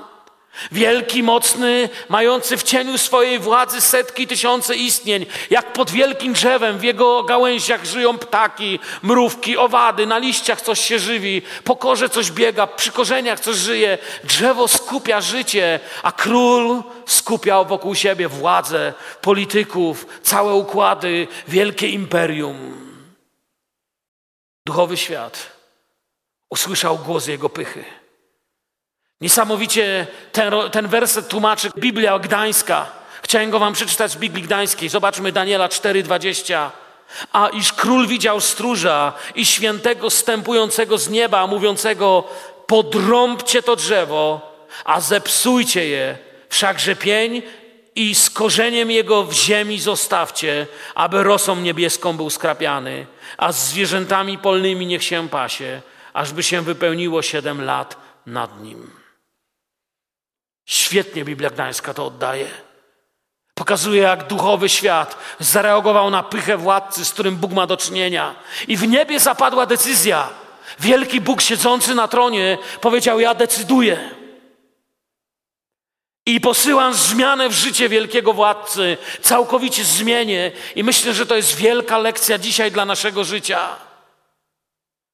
Wielki, mocny, mający w cieniu swojej władzy setki, tysiące istnień. Jak pod wielkim drzewem, w jego gałęziach żyją ptaki, mrówki, owady, na liściach coś się żywi, po korze coś biega, przy korzeniach coś żyje. Drzewo skupia życie, a król skupiał wokół siebie władzę, polityków, całe układy, wielkie imperium. Duchowy świat usłyszał głos jego pychy. Niesamowicie ten, ten werset tłumaczy Biblia Gdańska. Chciałem go wam przeczytać z Biblii Gdańskiej. Zobaczmy Daniela 4,20. A iż król widział stróża i świętego stępującego z nieba, mówiącego: Podrąbcie to drzewo, a zepsujcie je, wszakże pień i z korzeniem jego w ziemi zostawcie, aby rosą niebieską był skrapiany, a z zwierzętami polnymi niech się pasie, ażby się wypełniło siedem lat nad nim. Świetnie Biblia Gdańska to oddaje. Pokazuje, jak duchowy świat zareagował na pychę władcy, z którym Bóg ma do czynienia. I w niebie zapadła decyzja. Wielki Bóg siedzący na tronie powiedział: Ja decyduję. I posyłam zmianę w życie wielkiego władcy, całkowicie zmienię. I myślę, że to jest wielka lekcja dzisiaj dla naszego życia.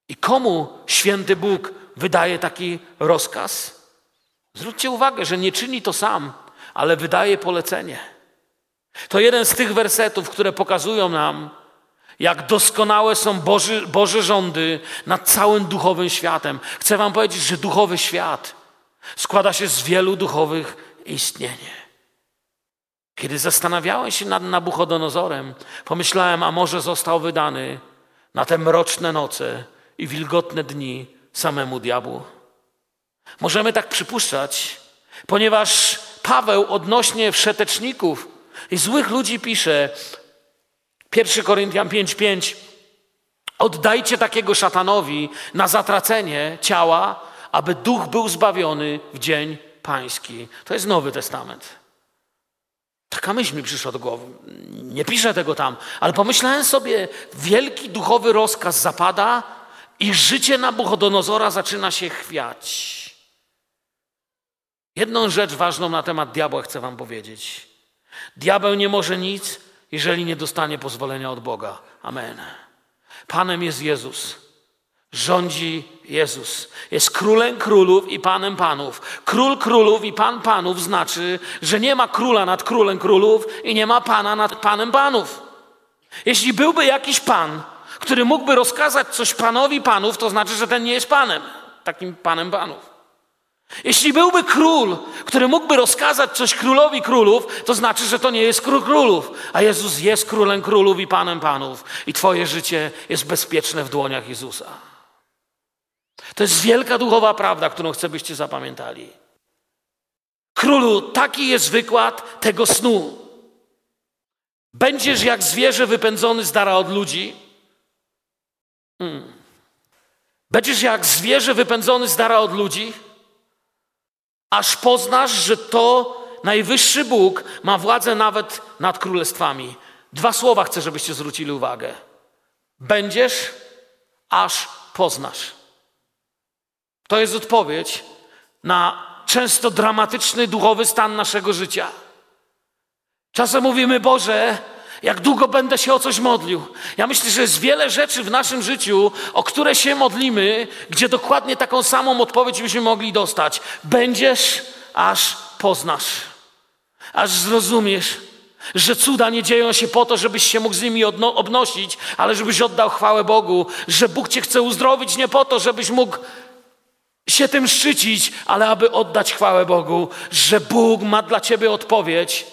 I komu święty Bóg wydaje taki rozkaz? Zwróćcie uwagę, że nie czyni to sam, ale wydaje polecenie. To jeden z tych wersetów, które pokazują nam, jak doskonałe są Boży, Boże rządy nad całym duchowym światem. Chcę Wam powiedzieć, że duchowy świat składa się z wielu duchowych istnień. Kiedy zastanawiałem się nad Nabuchodonozorem, pomyślałem, a może został wydany na te mroczne noce i wilgotne dni samemu diabłu. Możemy tak przypuszczać, ponieważ Paweł odnośnie wszeteczników i złych ludzi pisze, 1 Koryntian 5:5 Oddajcie takiego szatanowi na zatracenie ciała, aby duch był zbawiony w dzień pański. To jest Nowy Testament. Taka myśl mi przyszła do głowy. Nie piszę tego tam, ale pomyślałem sobie, wielki duchowy rozkaz zapada i życie Nabuchodonozora zaczyna się chwiać. Jedną rzecz ważną na temat diabła chcę wam powiedzieć. Diabeł nie może nic, jeżeli nie dostanie pozwolenia od Boga. Amen. Panem jest Jezus. Rządzi Jezus. Jest królem królów i panem panów. Król królów i pan panów znaczy, że nie ma króla nad królem królów i nie ma pana nad panem panów. Jeśli byłby jakiś pan, który mógłby rozkazać coś panowi panów, to znaczy, że ten nie jest panem, takim panem panów. Jeśli byłby król, który mógłby rozkazać coś królowi królów, to znaczy, że to nie jest król królów, a Jezus jest królem królów i panem panów, i Twoje życie jest bezpieczne w dłoniach Jezusa. To jest wielka duchowa prawda, którą chcę, byście zapamiętali. Królu, taki jest wykład tego snu. Będziesz jak zwierzę wypędzony z dara od ludzi. Hmm. Będziesz jak zwierzę wypędzony z dara od ludzi aż poznasz, że to najwyższy Bóg ma władzę nawet nad królestwami. Dwa słowa chcę, żebyście zwrócili uwagę. Będziesz, aż poznasz. To jest odpowiedź na często dramatyczny duchowy stan naszego życia. Czasem mówimy, Boże, jak długo będę się o coś modlił. Ja myślę, że jest wiele rzeczy w naszym życiu, o które się modlimy, gdzie dokładnie taką samą odpowiedź byśmy mogli dostać. Będziesz, aż poznasz, aż zrozumiesz, że cuda nie dzieją się po to, żebyś się mógł z nimi obnosić, ale żebyś oddał chwałę Bogu, że Bóg cię chce uzdrowić nie po to, żebyś mógł się tym szczycić, ale aby oddać chwałę Bogu, że Bóg ma dla ciebie odpowiedź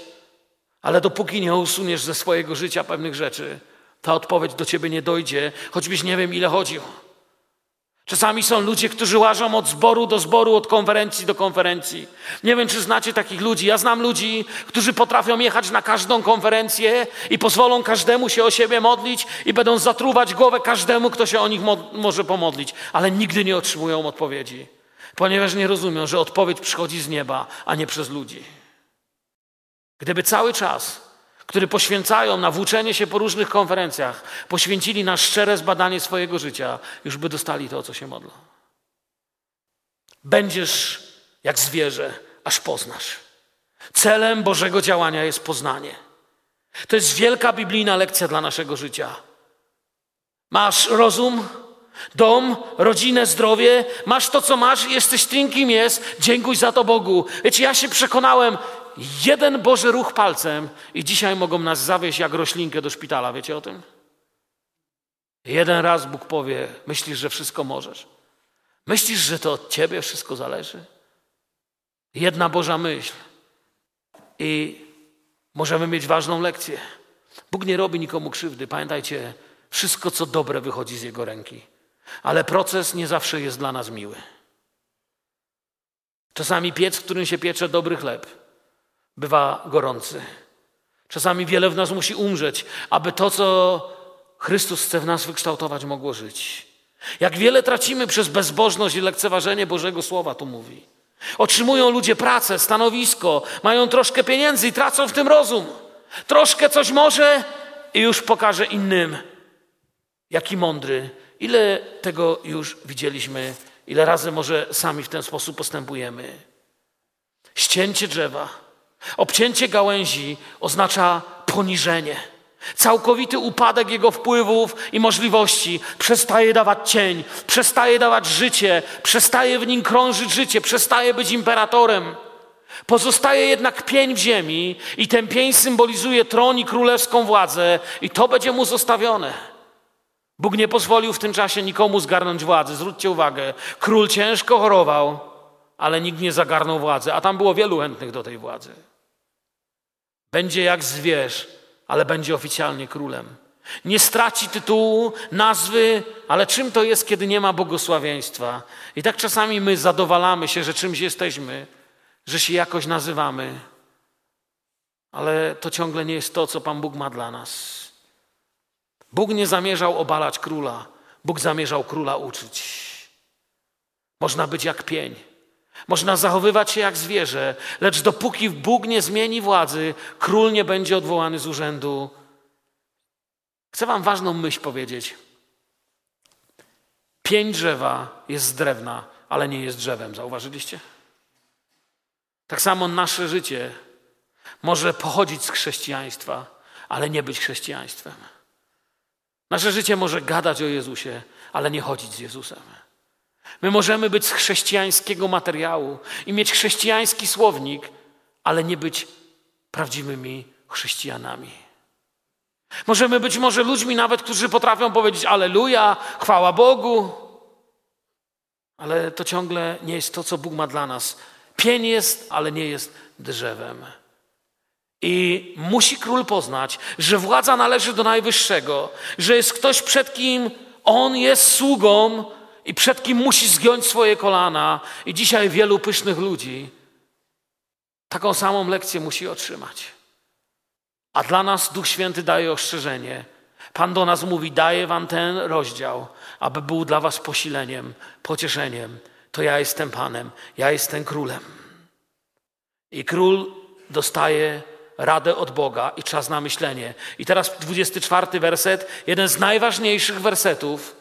ale dopóki nie usuniesz ze swojego życia pewnych rzeczy, ta odpowiedź do ciebie nie dojdzie, choćbyś nie wiem, ile chodził. Czasami są ludzie, którzy łażą od zboru do zboru, od konferencji do konferencji. Nie wiem, czy znacie takich ludzi. Ja znam ludzi, którzy potrafią jechać na każdą konferencję i pozwolą każdemu się o siebie modlić i będą zatruwać głowę każdemu, kto się o nich mo może pomodlić, ale nigdy nie otrzymują odpowiedzi, ponieważ nie rozumią, że odpowiedź przychodzi z nieba, a nie przez ludzi. Gdyby cały czas, który poświęcają na włóczenie się po różnych konferencjach, poświęcili na szczere zbadanie swojego życia, już by dostali to, o co się modlą. Będziesz jak zwierzę, aż poznasz. Celem Bożego działania jest poznanie. To jest wielka biblijna lekcja dla naszego życia. Masz rozum, dom, rodzinę, zdrowie, masz to, co masz, jesteś tym, kim jest, dziękuj za to Bogu. Wiecie, ja się przekonałem, jeden Boży ruch palcem i dzisiaj mogą nas zawieźć jak roślinkę do szpitala. Wiecie o tym? Jeden raz Bóg powie, myślisz, że wszystko możesz? Myślisz, że to od Ciebie wszystko zależy? Jedna Boża myśl i możemy mieć ważną lekcję. Bóg nie robi nikomu krzywdy. Pamiętajcie, wszystko co dobre wychodzi z Jego ręki. Ale proces nie zawsze jest dla nas miły. Czasami piec, w którym się piecze dobry chleb, bywa gorący. Czasami wiele w nas musi umrzeć, aby to, co Chrystus chce w nas wykształtować, mogło żyć. Jak wiele tracimy przez bezbożność i lekceważenie Bożego Słowa, tu mówi. Otrzymują ludzie pracę, stanowisko, mają troszkę pieniędzy i tracą w tym rozum. Troszkę coś może i już pokaże innym, jaki mądry. Ile tego już widzieliśmy, ile razy może sami w ten sposób postępujemy. Ścięcie drzewa Obcięcie gałęzi oznacza poniżenie. Całkowity upadek jego wpływów i możliwości przestaje dawać cień, przestaje dawać życie, przestaje w nim krążyć życie, przestaje być imperatorem. Pozostaje jednak pień w ziemi i ten pień symbolizuje tron i królewską władzę i to będzie mu zostawione. Bóg nie pozwolił w tym czasie nikomu zgarnąć władzy. Zwróćcie uwagę, król ciężko chorował, ale nikt nie zagarnął władzy, a tam było wielu chętnych do tej władzy. Będzie jak zwierz, ale będzie oficjalnie królem. Nie straci tytułu, nazwy, ale czym to jest, kiedy nie ma błogosławieństwa? I tak czasami my zadowalamy się, że czymś jesteśmy, że się jakoś nazywamy, ale to ciągle nie jest to, co Pan Bóg ma dla nas. Bóg nie zamierzał obalać króla, Bóg zamierzał króla uczyć. Można być jak pień. Można zachowywać się jak zwierzę, lecz dopóki Bóg nie zmieni władzy, król nie będzie odwołany z urzędu. Chcę Wam ważną myśl powiedzieć. Pięć drzewa jest z drewna, ale nie jest drzewem. Zauważyliście? Tak samo nasze życie może pochodzić z chrześcijaństwa, ale nie być chrześcijaństwem. Nasze życie może gadać o Jezusie, ale nie chodzić z Jezusem. My możemy być z chrześcijańskiego materiału i mieć chrześcijański słownik, ale nie być prawdziwymi chrześcijanami. Możemy być może ludźmi nawet, którzy potrafią powiedzieć Aleluja, chwała Bogu, ale to ciągle nie jest to, co Bóg ma dla nas. Pień jest, ale nie jest drzewem. I musi król poznać, że władza należy do najwyższego, że jest ktoś, przed kim on jest sługą, i przed kim musi zgiąć swoje kolana. I dzisiaj wielu pysznych ludzi taką samą lekcję musi otrzymać. A dla nas Duch Święty daje ostrzeżenie. Pan do nas mówi: Daję wam ten rozdział, aby był dla was posileniem, pocieszeniem. To ja jestem Panem, ja jestem królem. I król dostaje radę od Boga i czas na myślenie. I teraz 24 werset, jeden z najważniejszych wersetów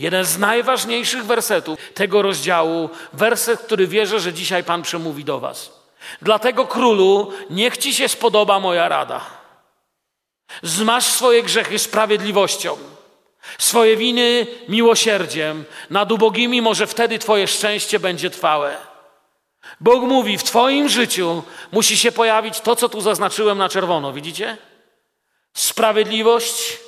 Jeden z najważniejszych wersetów tego rozdziału, werset, który wierzę, że dzisiaj Pan przemówi do Was. Dlatego królu, niech Ci się spodoba moja rada. Zmasz swoje grzechy sprawiedliwością, swoje winy miłosierdziem. Nad ubogimi może wtedy Twoje szczęście będzie trwałe. Bóg mówi, w Twoim życiu musi się pojawić to, co tu zaznaczyłem na czerwono. Widzicie? Sprawiedliwość,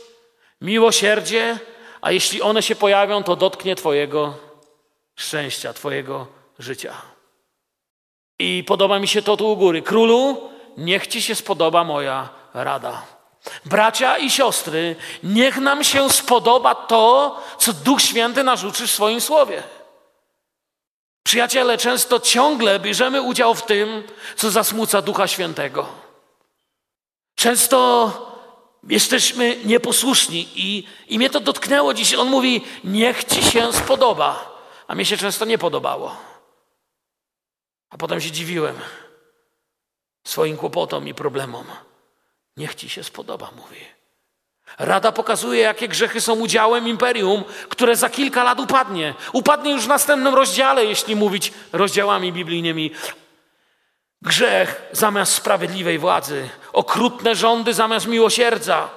miłosierdzie, a jeśli one się pojawią, to dotknie Twojego szczęścia, Twojego życia. I podoba mi się to tu u góry. Królu, niech Ci się spodoba moja rada. Bracia i siostry, niech nam się spodoba to, co Duch Święty nas uczy w swoim słowie. Przyjaciele, często ciągle bierzemy udział w tym, co zasmuca Ducha Świętego. Często jesteśmy nieposłuszni i, i mnie to dotknęło dziś. On mówi, niech ci się spodoba, a mnie się często nie podobało. A potem się dziwiłem swoim kłopotom i problemom. Niech ci się spodoba, mówi. Rada pokazuje, jakie grzechy są udziałem imperium, które za kilka lat upadnie. Upadnie już w następnym rozdziale, jeśli mówić rozdziałami biblijnymi. Grzech zamiast sprawiedliwej władzy, okrutne rządy zamiast miłosierdzia.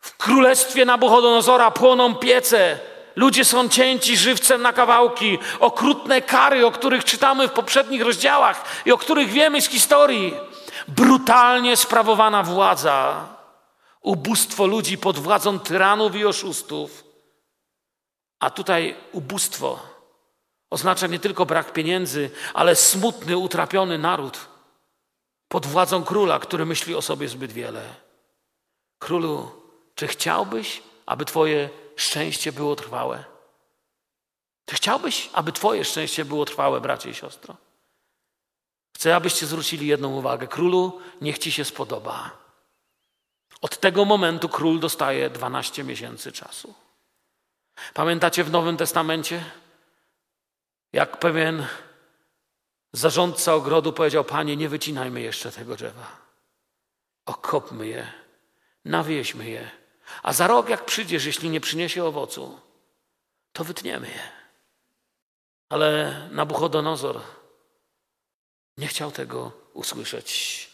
W królestwie Nabuchodonozora płoną piece, ludzie są cięci żywcem na kawałki, okrutne kary, o których czytamy w poprzednich rozdziałach i o których wiemy z historii. Brutalnie sprawowana władza, ubóstwo ludzi pod władzą tyranów i oszustów. A tutaj ubóstwo oznacza nie tylko brak pieniędzy, ale smutny, utrapiony naród pod władzą króla, który myśli o sobie zbyt wiele. Królu, czy chciałbyś, aby Twoje szczęście było trwałe? Czy chciałbyś, aby Twoje szczęście było trwałe, bracie i siostro? Chcę, abyście zwrócili jedną uwagę. Królu, niech Ci się spodoba. Od tego momentu król dostaje 12 miesięcy czasu. Pamiętacie w Nowym Testamencie, jak pewien Zarządca ogrodu powiedział: Panie, nie wycinajmy jeszcze tego drzewa. Okopmy je, nawieźmy je, a za rok, jak przyjdziesz, jeśli nie przyniesie owocu, to wytniemy je. Ale Nabuchodonozor nie chciał tego usłyszeć.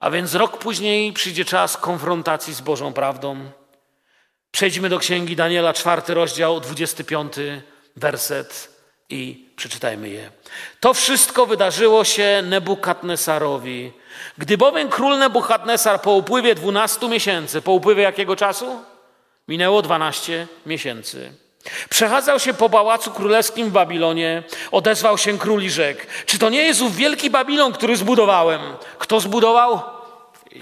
A więc rok później przyjdzie czas konfrontacji z Bożą prawdą. Przejdźmy do księgi Daniela, czwarty rozdział, 25 werset i przeczytajmy je. To wszystko wydarzyło się Nebukadnesarowi. Gdy bowiem król Nebukadnesar po upływie 12 miesięcy, po upływie jakiego czasu? Minęło 12 miesięcy. Przechadzał się po pałacu królewskim w Babilonie, odezwał się król i rzekł: Czy to nie jest ów wielki Babilon, który zbudowałem? Kto zbudował?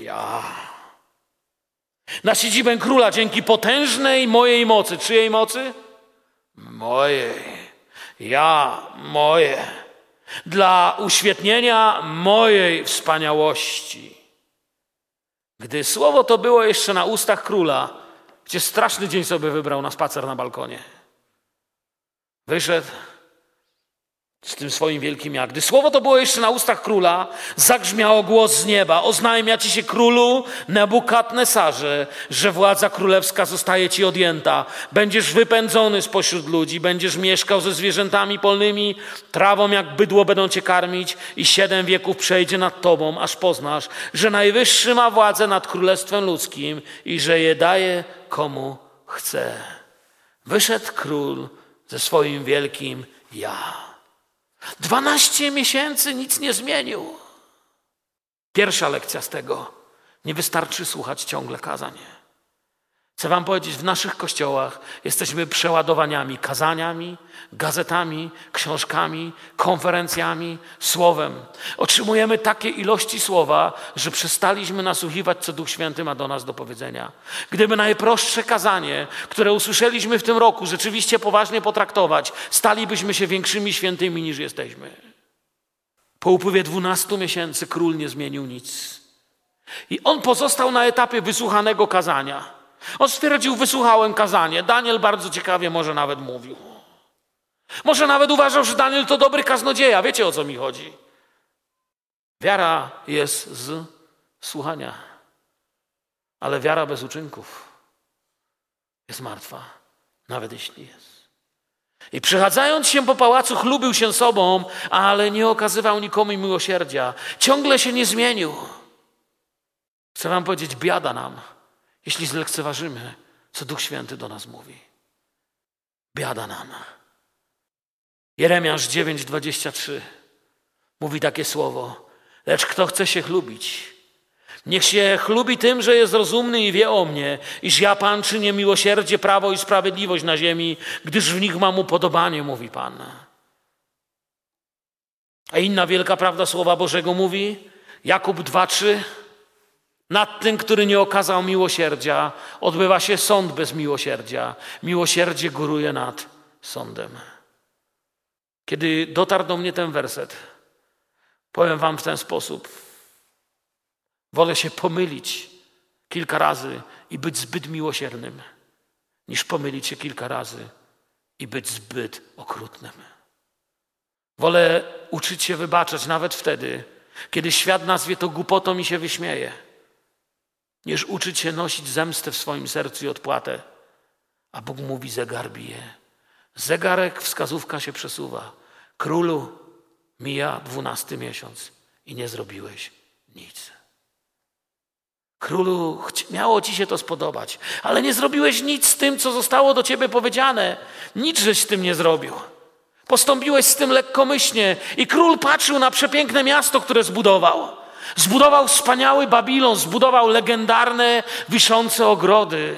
Ja. Na siedzibę króla dzięki potężnej mojej mocy. Czyjej mocy? Mojej ja moje, dla uświetnienia mojej wspaniałości. Gdy słowo to było jeszcze na ustach króla, gdzie straszny dzień sobie wybrał na spacer na balkonie. Wyszedł, z tym swoim wielkim ja. Gdy słowo to było jeszcze na ustach króla, zagrzmiało głos z nieba. Oznajmia ci się królu Nebukadnesarze, że władza królewska zostaje ci odjęta. Będziesz wypędzony spośród ludzi, będziesz mieszkał ze zwierzętami polnymi, trawą jak bydło będą cię karmić i siedem wieków przejdzie nad tobą, aż poznasz, że Najwyższy ma władzę nad królestwem ludzkim i że je daje komu chce. Wyszedł król ze swoim wielkim ja. Dwanaście miesięcy nic nie zmienił. Pierwsza lekcja z tego. Nie wystarczy słuchać ciągle kazań. Chcę Wam powiedzieć, w naszych kościołach jesteśmy przeładowaniami kazaniami, gazetami, książkami, konferencjami, słowem. Otrzymujemy takie ilości słowa, że przestaliśmy nasłuchiwać, co Duch Święty ma do nas do powiedzenia. Gdyby najprostsze kazanie, które usłyszeliśmy w tym roku, rzeczywiście poważnie potraktować, stalibyśmy się większymi świętymi niż jesteśmy. Po upływie dwunastu miesięcy król nie zmienił nic. I on pozostał na etapie wysłuchanego kazania. On stwierdził, wysłuchałem kazanie. Daniel bardzo ciekawie może nawet mówił. Może nawet uważał, że Daniel to dobry kaznodzieja. Wiecie o co mi chodzi? Wiara jest z słuchania, ale wiara bez uczynków jest martwa. nawet jeśli jest. I przechadzając się po pałacu, chlubił się sobą, ale nie okazywał nikomu miłosierdzia. Ciągle się nie zmienił. Chcę Wam powiedzieć, biada nam, jeśli zlekceważymy, co Duch Święty do nas mówi. Biada nam. Jeremiasz 9:23 mówi takie słowo: Lecz kto chce się chlubić, Niech się chlubi tym, że jest rozumny i wie o mnie, iż ja, Pan, czynię miłosierdzie, prawo i sprawiedliwość na ziemi, gdyż w nich mam upodobanie, mówi Pan. A inna wielka prawda Słowa Bożego mówi, Jakub 2:3, nad tym, który nie okazał miłosierdzia, odbywa się sąd bez miłosierdzia. Miłosierdzie góruje nad sądem. Kiedy dotarł do mnie ten werset, powiem Wam w ten sposób. Wolę się pomylić kilka razy i być zbyt miłosiernym, niż pomylić się kilka razy i być zbyt okrutnym. Wolę uczyć się wybaczać nawet wtedy, kiedy świat nazwie to głupotą i się wyśmieje, niż uczyć się nosić zemstę w swoim sercu i odpłatę. A Bóg mówi, zegar bije. Zegarek, wskazówka się przesuwa. Królu, mija dwunasty miesiąc i nie zrobiłeś nic. Królu, miało ci się to spodobać, ale nie zrobiłeś nic z tym, co zostało do ciebie powiedziane. Nic żeś z tym nie zrobił. Postąpiłeś z tym lekkomyślnie i król patrzył na przepiękne miasto, które zbudował. Zbudował wspaniały Babilon, zbudował legendarne, wiszące ogrody.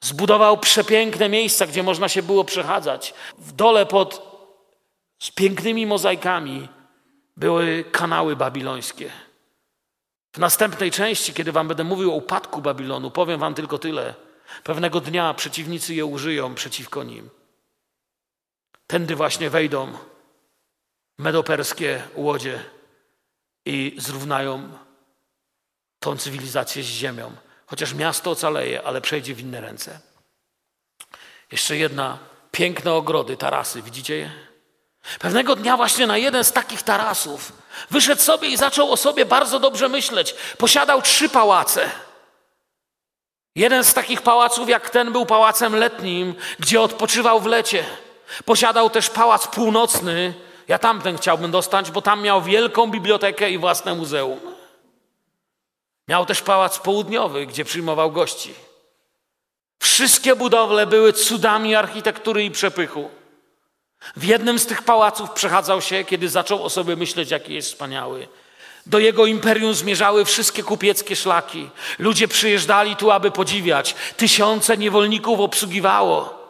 Zbudował przepiękne miejsca, gdzie można się było przechadzać. W dole pod z pięknymi mozaikami były kanały babilońskie. W następnej części, kiedy wam będę mówił o upadku Babilonu, powiem wam tylko tyle. Pewnego dnia przeciwnicy je użyją przeciwko nim. Tędy właśnie wejdą medoperskie łodzie i zrównają tą cywilizację z ziemią. Chociaż miasto ocaleje, ale przejdzie w inne ręce. Jeszcze jedna piękne ogrody, tarasy, widzicie je? Pewnego dnia właśnie na jeden z takich tarasów wyszedł sobie i zaczął o sobie bardzo dobrze myśleć. Posiadał trzy pałace. Jeden z takich pałaców, jak ten, był pałacem letnim, gdzie odpoczywał w lecie. Posiadał też pałac północny. Ja tamten chciałbym dostać, bo tam miał wielką bibliotekę i własne muzeum. Miał też pałac południowy, gdzie przyjmował gości. Wszystkie budowle były cudami architektury i przepychu. W jednym z tych pałaców przechadzał się, kiedy zaczął o sobie myśleć, jaki jest wspaniały. Do jego imperium zmierzały wszystkie kupieckie szlaki. Ludzie przyjeżdżali tu, aby podziwiać. Tysiące niewolników obsługiwało.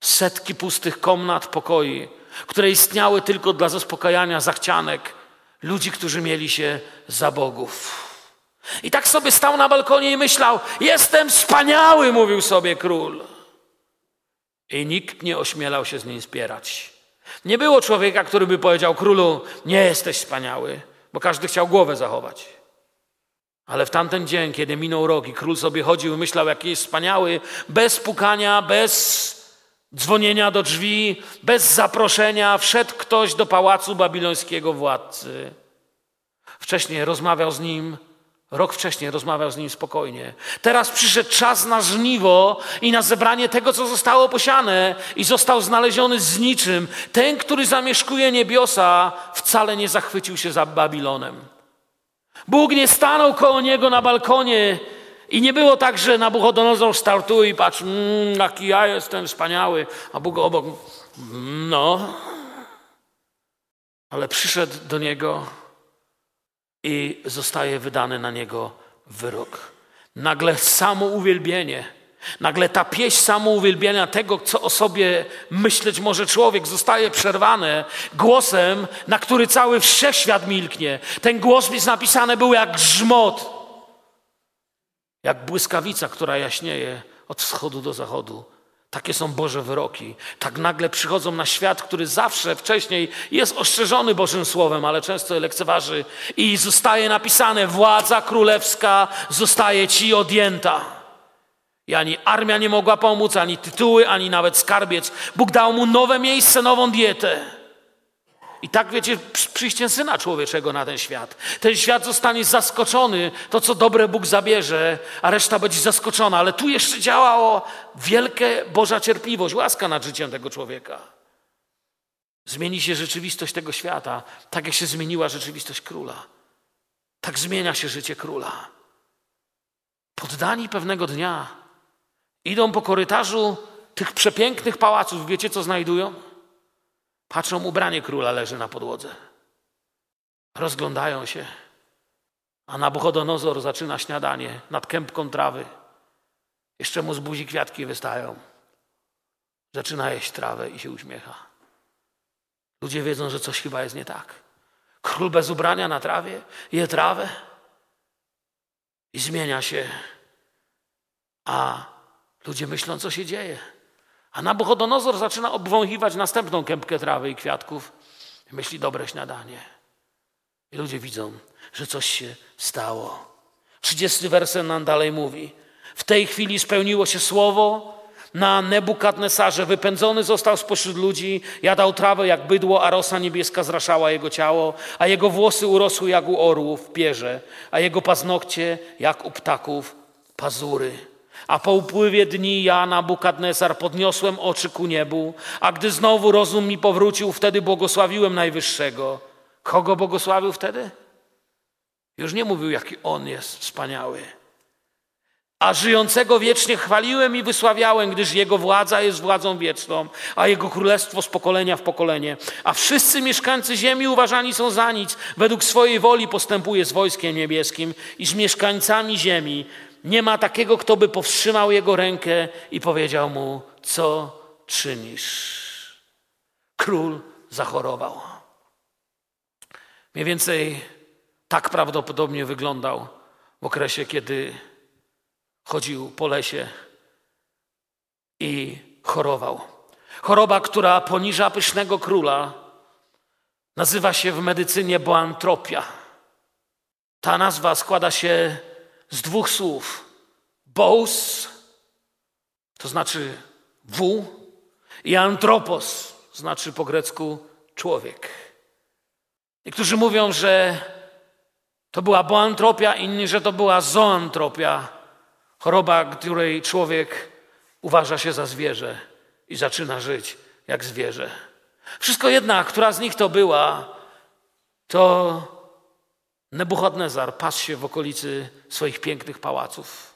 Setki pustych komnat, pokoi, które istniały tylko dla zaspokajania zachcianek ludzi, którzy mieli się za bogów. I tak sobie stał na balkonie i myślał: Jestem wspaniały, mówił sobie król. I nikt nie ośmielał się z nim spierać. Nie było człowieka, który by powiedział królu: Nie jesteś wspaniały, bo każdy chciał głowę zachować. Ale w tamten dzień, kiedy minął rok i król sobie chodził i myślał, jaki jest wspaniały, bez pukania, bez dzwonienia do drzwi, bez zaproszenia, wszedł ktoś do pałacu babilońskiego władcy. Wcześniej rozmawiał z nim Rok wcześniej rozmawiał z nim spokojnie. Teraz przyszedł czas na żniwo i na zebranie tego, co zostało posiane, i został znaleziony z niczym. Ten, który zamieszkuje niebiosa, wcale nie zachwycił się za Babilonem. Bóg nie stanął koło niego na balkonie i nie było tak, że Nabuchodonozor startuje i patrzy, mmm, jaki ja jestem wspaniały, a Bóg obok, no. Ale przyszedł do niego i zostaje wydany na niego wyrok. Nagle samo uwielbienie, nagle ta pieśń samouwielbienia tego, co o sobie myśleć może człowiek, zostaje przerwane głosem, na który cały wszechświat milknie. Ten głos jest napisany był jak grzmot, jak błyskawica, która jaśnieje od wschodu do zachodu. Takie są Boże wyroki. Tak nagle przychodzą na świat, który zawsze wcześniej jest ostrzeżony Bożym Słowem, ale często je lekceważy i zostaje napisane: władza królewska zostaje ci odjęta. I ani armia nie mogła pomóc, ani tytuły, ani nawet skarbiec. Bóg dał mu nowe miejsce, nową dietę. I tak wiecie, z przyjściem Syna Człowieczego na ten świat. Ten świat zostanie zaskoczony, to co dobre Bóg zabierze, a reszta będzie zaskoczona. Ale tu jeszcze działało wielkie Boża cierpliwość, łaska nad życiem tego człowieka. Zmieni się rzeczywistość tego świata, tak jak się zmieniła rzeczywistość króla. Tak zmienia się życie króla. Poddani pewnego dnia idą po korytarzu tych przepięknych pałaców. Wiecie, co znajdują? Patrzą, ubranie króla leży na podłodze. Rozglądają się, a Nabuchodonozor zaczyna śniadanie nad kępką trawy. Jeszcze mu z buzi kwiatki wystają. Zaczyna jeść trawę i się uśmiecha. Ludzie wiedzą, że coś chyba jest nie tak. Król bez ubrania na trawie je trawę i zmienia się, a ludzie myślą, co się dzieje. A Nabuchodonozor zaczyna obwąchiwać następną kępkę trawy i kwiatków. Myśli, dobre śniadanie. I ludzie widzą, że coś się stało. 30 werset nam dalej mówi. W tej chwili spełniło się słowo na Nebukadnesarze. Wypędzony został spośród ludzi, jadał trawę jak bydło, a rosa niebieska zraszała jego ciało, a jego włosy urosły jak u orłów w pierze, a jego paznokcie jak u ptaków pazury. A po upływie dni ja, Nabukadnesar, podniosłem oczy ku niebu, a gdy znowu rozum mi powrócił, wtedy błogosławiłem Najwyższego. Kogo błogosławił wtedy? Już nie mówił, jaki On jest wspaniały. A żyjącego wiecznie chwaliłem i wysławiałem, gdyż Jego władza jest władzą wieczną, a Jego królestwo z pokolenia w pokolenie. A wszyscy mieszkańcy ziemi uważani są za nic. Według swojej woli postępuje z wojskiem niebieskim i z mieszkańcami ziemi nie ma takiego, kto by powstrzymał jego rękę i powiedział mu, co czynisz. Król zachorował. Mniej więcej tak prawdopodobnie wyglądał w okresie, kiedy chodził po lesie i chorował. Choroba, która poniża pysznego króla, nazywa się w medycynie boantropia. Ta nazwa składa się z dwóch słów. Bous, to znaczy w, i antropos, znaczy po grecku człowiek. Niektórzy mówią, że to była boantropia, inni, że to była zoantropia, choroba, której człowiek uważa się za zwierzę i zaczyna żyć jak zwierzę. Wszystko jedna, która z nich to była, to Nebuchadnezar pasł się w okolicy swoich pięknych pałaców.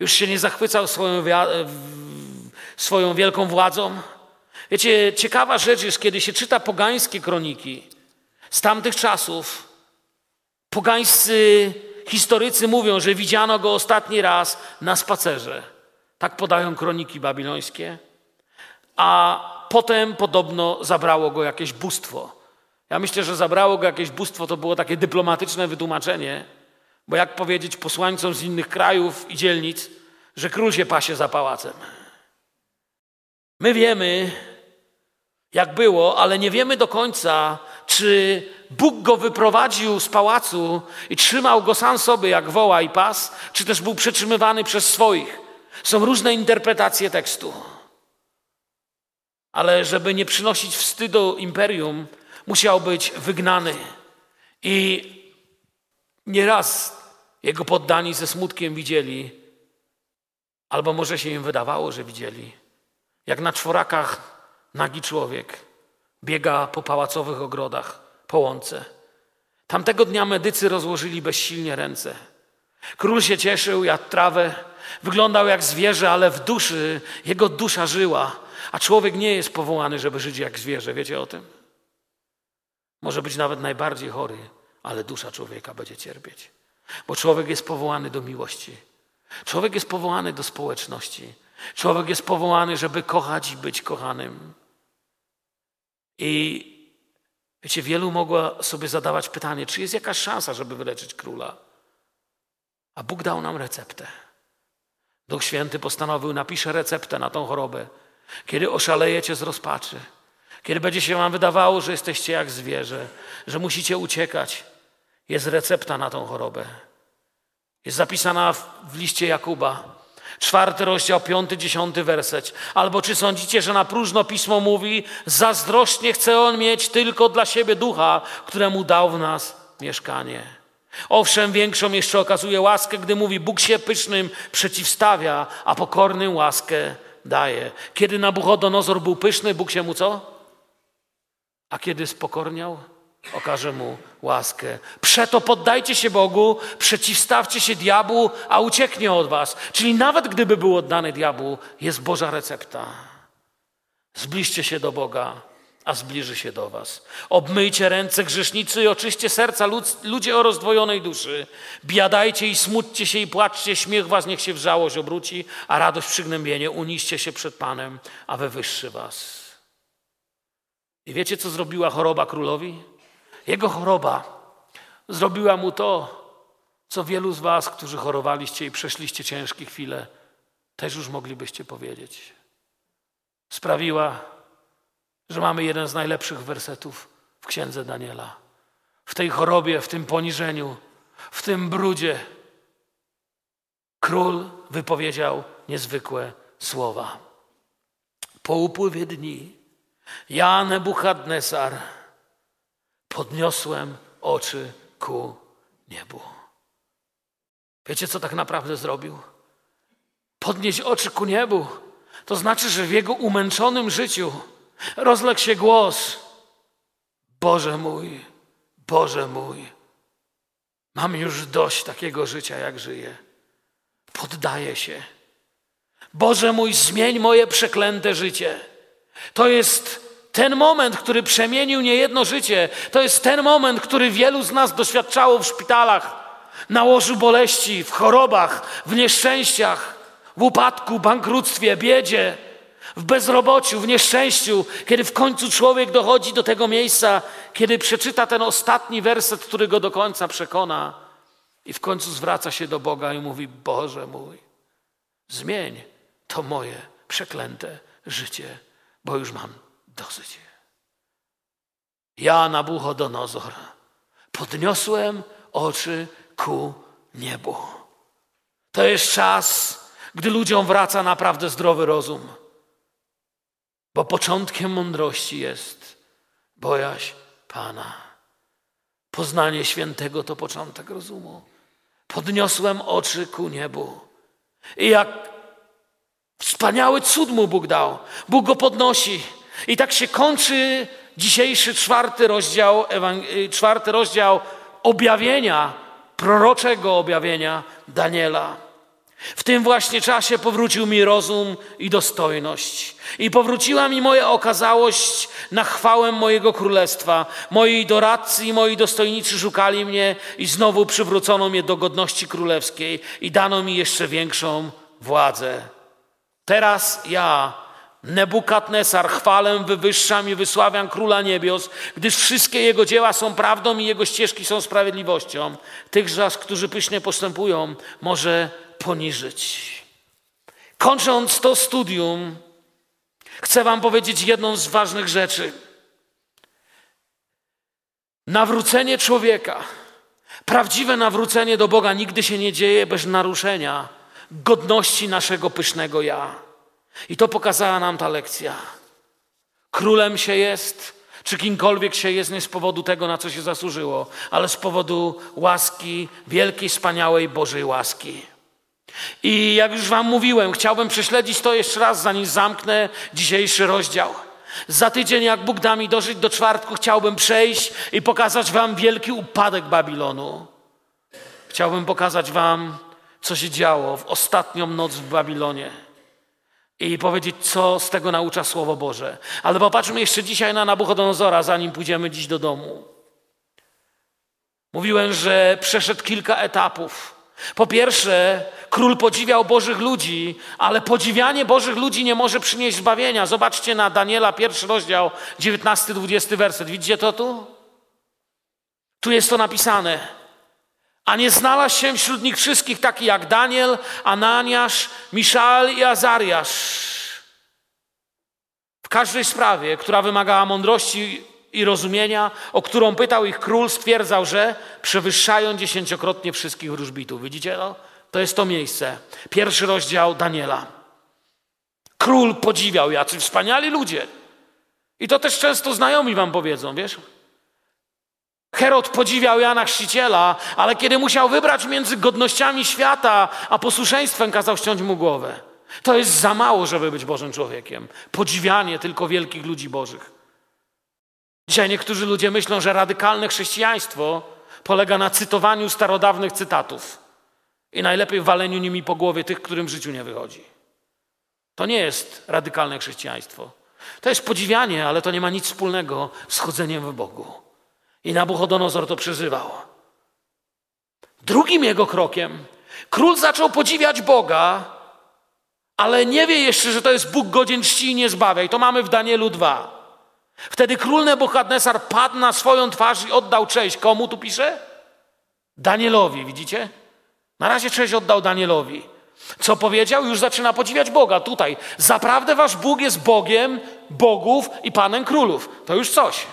Już się nie zachwycał swoją, swoją wielką władzą. Wiecie, ciekawa rzecz jest, kiedy się czyta pogańskie kroniki z tamtych czasów, pogańscy historycy mówią, że widziano go ostatni raz na spacerze. Tak podają kroniki babilońskie. A potem podobno zabrało go jakieś bóstwo. Ja myślę, że zabrało go jakieś bóstwo, to było takie dyplomatyczne wytłumaczenie, bo jak powiedzieć posłańcom z innych krajów i dzielnic, że król się pasie za pałacem. My wiemy, jak było, ale nie wiemy do końca, czy Bóg go wyprowadził z pałacu i trzymał go sam sobie jak woła i pas, czy też był przetrzymywany przez swoich. Są różne interpretacje tekstu. Ale żeby nie przynosić wstydu imperium, musiał być wygnany. I nieraz jego poddani ze smutkiem widzieli, albo może się im wydawało, że widzieli, jak na czworakach nagi człowiek biega po pałacowych ogrodach, po łące. Tamtego dnia medycy rozłożyli bezsilnie ręce. Król się cieszył, jadł trawę, wyglądał jak zwierzę, ale w duszy jego dusza żyła, a człowiek nie jest powołany, żeby żyć jak zwierzę. Wiecie o tym? Może być nawet najbardziej chory, ale dusza człowieka będzie cierpieć. Bo człowiek jest powołany do miłości. Człowiek jest powołany do społeczności. Człowiek jest powołany, żeby kochać i być kochanym. I wiecie, wielu mogło sobie zadawać pytanie, czy jest jakaś szansa, żeby wyleczyć króla. A Bóg dał nam receptę. Duch Święty postanowił, napisze receptę na tą chorobę. Kiedy oszalejecie z rozpaczy, kiedy będzie się wam wydawało, że jesteście jak zwierzę, że musicie uciekać, jest recepta na tą chorobę. Jest zapisana w, w liście Jakuba. Czwarty rozdział, piąty, dziesiąty werset. Albo czy sądzicie, że na próżno pismo mówi, zazdrośnie chce on mieć tylko dla siebie ducha, któremu dał w nas mieszkanie. Owszem, większą jeszcze okazuje łaskę, gdy mówi, Bóg się pysznym przeciwstawia, a pokornym łaskę daje. Kiedy Nabuchodonozor był pyszny, Bóg się mu co? A kiedy spokorniał? okaże mu łaskę. Przeto poddajcie się Bogu, przeciwstawcie się diabłu, a ucieknie od was. Czyli nawet gdyby był oddany diabłu, jest Boża recepta. Zbliżcie się do Boga, a zbliży się do was. Obmyjcie ręce grzesznicy i oczyście serca lud, ludzie o rozdwojonej duszy. Biadajcie i smućcie się i płaczcie, śmiech was niech się w żałość obróci, a radość przygnębienie. Uniście się przed Panem, a wywyższy was. I wiecie, co zrobiła choroba królowi? Jego choroba zrobiła mu to, co wielu z Was, którzy chorowaliście i przeszliście ciężkie chwile, też już moglibyście powiedzieć. Sprawiła, że mamy jeden z najlepszych wersetów w księdze Daniela. W tej chorobie, w tym poniżeniu, w tym brudzie król wypowiedział niezwykłe słowa. Po upływie dni ja, Nebuchadnesar, podniosłem oczy ku niebu. Wiecie, co tak naprawdę zrobił? Podnieść oczy ku niebu. To znaczy, że w jego umęczonym życiu rozległ się głos: Boże mój, Boże mój, mam już dość takiego życia, jak żyję. Poddaję się. Boże mój, zmień moje przeklęte życie. To jest ten moment, który przemienił niejedno życie, to jest ten moment, który wielu z nas doświadczało w szpitalach, na łożu boleści, w chorobach, w nieszczęściach, w upadku, bankructwie, biedzie, w bezrobociu, w nieszczęściu, kiedy w końcu człowiek dochodzi do tego miejsca, kiedy przeczyta ten ostatni werset, który go do końca przekona i w końcu zwraca się do Boga i mówi: Boże mój, zmień to moje przeklęte życie, bo już mam dosyć. Ja, Nabuchodonozor, podniosłem oczy ku niebu. To jest czas, gdy ludziom wraca naprawdę zdrowy rozum. Bo początkiem mądrości jest bojaźń Pana. Poznanie świętego to początek rozumu. Podniosłem oczy ku niebu. I jak wspaniały cud mu Bóg dał. Bóg go podnosi. I tak się kończy dzisiejszy czwarty rozdział, y, czwarty rozdział objawienia, proroczego objawienia Daniela. W tym właśnie czasie powrócił mi rozum i dostojność. I powróciła mi moja okazałość na chwałę mojego królestwa. Moi doradcy i moi dostojnicy szukali mnie i znowu przywrócono mnie do godności królewskiej i dano mi jeszcze większą władzę. Teraz ja Nebukadnesar, chwalę, wywyższam i wysławiam Króla Niebios, gdyż wszystkie Jego dzieła są prawdą i Jego ścieżki są sprawiedliwością. Tych zaś, którzy pysznie postępują, może poniżyć. Kończąc to studium, chcę Wam powiedzieć jedną z ważnych rzeczy. Nawrócenie człowieka, prawdziwe nawrócenie do Boga nigdy się nie dzieje bez naruszenia godności naszego pysznego ja. I to pokazała nam ta lekcja. Królem się jest, czy kimkolwiek się jest, nie z powodu tego, na co się zasłużyło, ale z powodu łaski, wielkiej, wspaniałej Bożej łaski. I jak już Wam mówiłem, chciałbym prześledzić to jeszcze raz, zanim zamknę dzisiejszy rozdział. Za tydzień, jak Bóg da mi dożyć do czwartku, chciałbym przejść i pokazać Wam wielki upadek Babilonu. Chciałbym pokazać Wam, co się działo w ostatnią noc w Babilonie i powiedzieć, co z tego naucza Słowo Boże. Ale popatrzmy jeszcze dzisiaj na Nabuchodonozora, zanim pójdziemy dziś do domu. Mówiłem, że przeszedł kilka etapów. Po pierwsze, król podziwiał Bożych ludzi, ale podziwianie Bożych ludzi nie może przynieść zbawienia. Zobaczcie na Daniela, pierwszy rozdział, 19-20 werset. Widzicie to tu? Tu jest to napisane. A nie znalazł się wśród nich wszystkich taki jak Daniel, Ananiasz, Miszal i Azariasz. W każdej sprawie, która wymagała mądrości i rozumienia, o którą pytał ich król, stwierdzał, że przewyższają dziesięciokrotnie wszystkich wróżbitów. Widzicie to? to jest to miejsce. Pierwszy rozdział Daniela. Król podziwiał, jacy wspaniali ludzie. I to też często znajomi wam powiedzą, wiesz? Herod podziwiał Jana Chrzciciela, ale kiedy musiał wybrać między godnościami świata a posłuszeństwem, kazał ściąć mu głowę. To jest za mało, żeby być Bożym człowiekiem. Podziwianie tylko wielkich ludzi Bożych. Dzisiaj niektórzy ludzie myślą, że radykalne chrześcijaństwo polega na cytowaniu starodawnych cytatów i najlepiej waleniu nimi po głowie tych, którym w życiu nie wychodzi. To nie jest radykalne chrześcijaństwo. To jest podziwianie, ale to nie ma nic wspólnego z chodzeniem w Bogu. I Nabuchodonozor to przeżywał. Drugim jego krokiem król zaczął podziwiać Boga, ale nie wie jeszcze, że to jest Bóg godzien czci i nie zbawia. I to mamy w Danielu 2. Wtedy król Nebuchadnezzar padł na swoją twarz i oddał cześć. Komu tu pisze? Danielowi, widzicie? Na razie cześć oddał Danielowi. Co powiedział? Już zaczyna podziwiać Boga tutaj. Zaprawdę wasz Bóg jest Bogiem Bogów i Panem Królów. To już coś.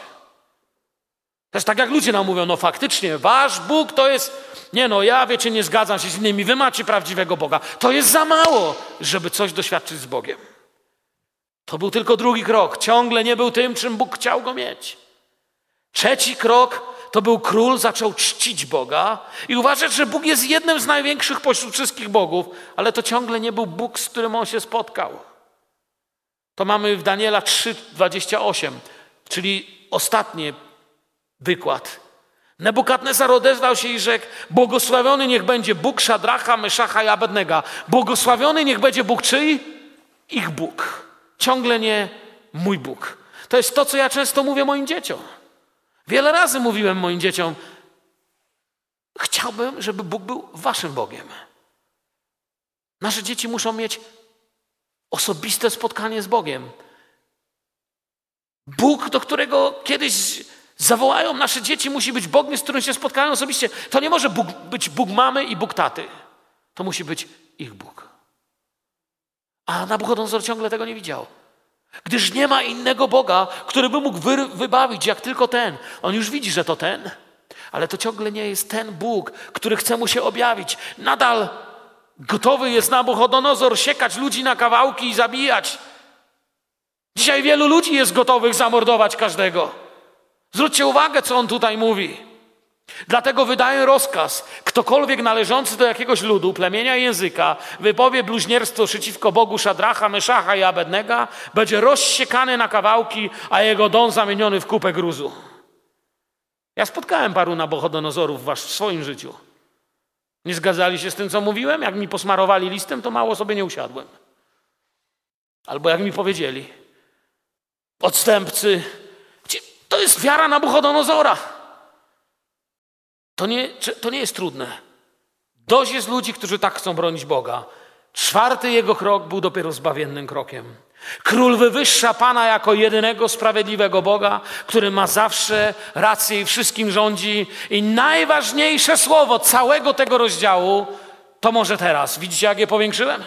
Też tak jak ludzie nam mówią, no faktycznie, wasz Bóg to jest. Nie no, ja wiecie, nie zgadzam się z innymi, wy macie prawdziwego Boga. To jest za mało, żeby coś doświadczyć z Bogiem. To był tylko drugi krok. Ciągle nie był tym, czym Bóg chciał go mieć. Trzeci krok to był król, zaczął czcić Boga i uważać, że Bóg jest jednym z największych pośród wszystkich bogów, ale to ciągle nie był Bóg, z którym on się spotkał. To mamy w Daniela 3:28, czyli ostatni wykład. Nebukadnezar odezwał się i rzekł: Błogosławiony niech będzie Bóg Szadracha, Meszacha i Abednego. Błogosławiony niech będzie Bóg czyj? Ich Bóg. Ciągle nie mój Bóg. To jest to, co ja często mówię moim dzieciom. Wiele razy mówiłem moim dzieciom: Chciałbym, żeby Bóg był waszym Bogiem. Nasze dzieci muszą mieć osobiste spotkanie z Bogiem. Bóg, do którego kiedyś zawołają nasze dzieci, musi być Bogiem, z którym się spotkają osobiście. To nie może Bóg, być Bóg mamy i Bóg taty. To musi być ich Bóg. A Nabuchodonozor ciągle tego nie widział. Gdyż nie ma innego Boga, który by mógł wy, wybawić jak tylko ten. On już widzi, że to ten, ale to ciągle nie jest ten Bóg, który chce mu się objawić. Nadal gotowy jest Nabuchodonozor siekać ludzi na kawałki i zabijać. Dzisiaj wielu ludzi jest gotowych zamordować każdego. Zwróćcie uwagę, co on tutaj mówi. Dlatego wydaję rozkaz, ktokolwiek należący do jakiegoś ludu, plemienia i języka wypowie bluźnierstwo przeciwko Bogu Szadracha, Meszacha i Abednego, będzie rozsiekany na kawałki, a jego dom zamieniony w kupę gruzu. Ja spotkałem paru nabochodonozorów w swoim życiu. Nie zgadzali się z tym, co mówiłem? Jak mi posmarowali listem, to mało sobie nie usiadłem. Albo jak mi powiedzieli, odstępcy, to jest wiara Nabuchodonozora. To nie, to nie jest trudne. Dość jest ludzi, którzy tak chcą bronić Boga. Czwarty jego krok był dopiero zbawiennym krokiem. Król wywyższa Pana jako jedynego sprawiedliwego Boga, który ma zawsze rację i wszystkim rządzi. I najważniejsze słowo całego tego rozdziału to może teraz. Widzicie, jak je powiększyłem?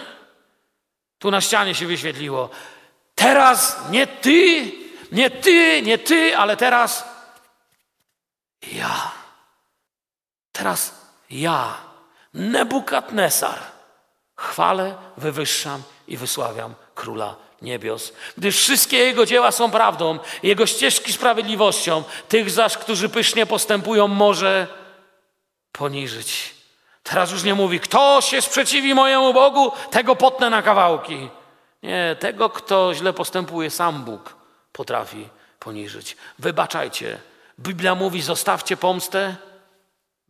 Tu na ścianie się wyświetliło. Teraz nie ty, nie ty, nie ty, ale teraz ja. Teraz ja, Nebukadnesar, chwalę, wywyższam i wysławiam Króla Niebios, gdyż wszystkie Jego dzieła są prawdą, Jego ścieżki sprawiedliwością, tych zaś, którzy pysznie postępują, może poniżyć. Teraz już nie mówi, kto się sprzeciwi mojemu Bogu, tego potnę na kawałki. Nie, tego, kto źle postępuje, sam Bóg potrafi poniżyć. Wybaczajcie. Biblia mówi, zostawcie pomstę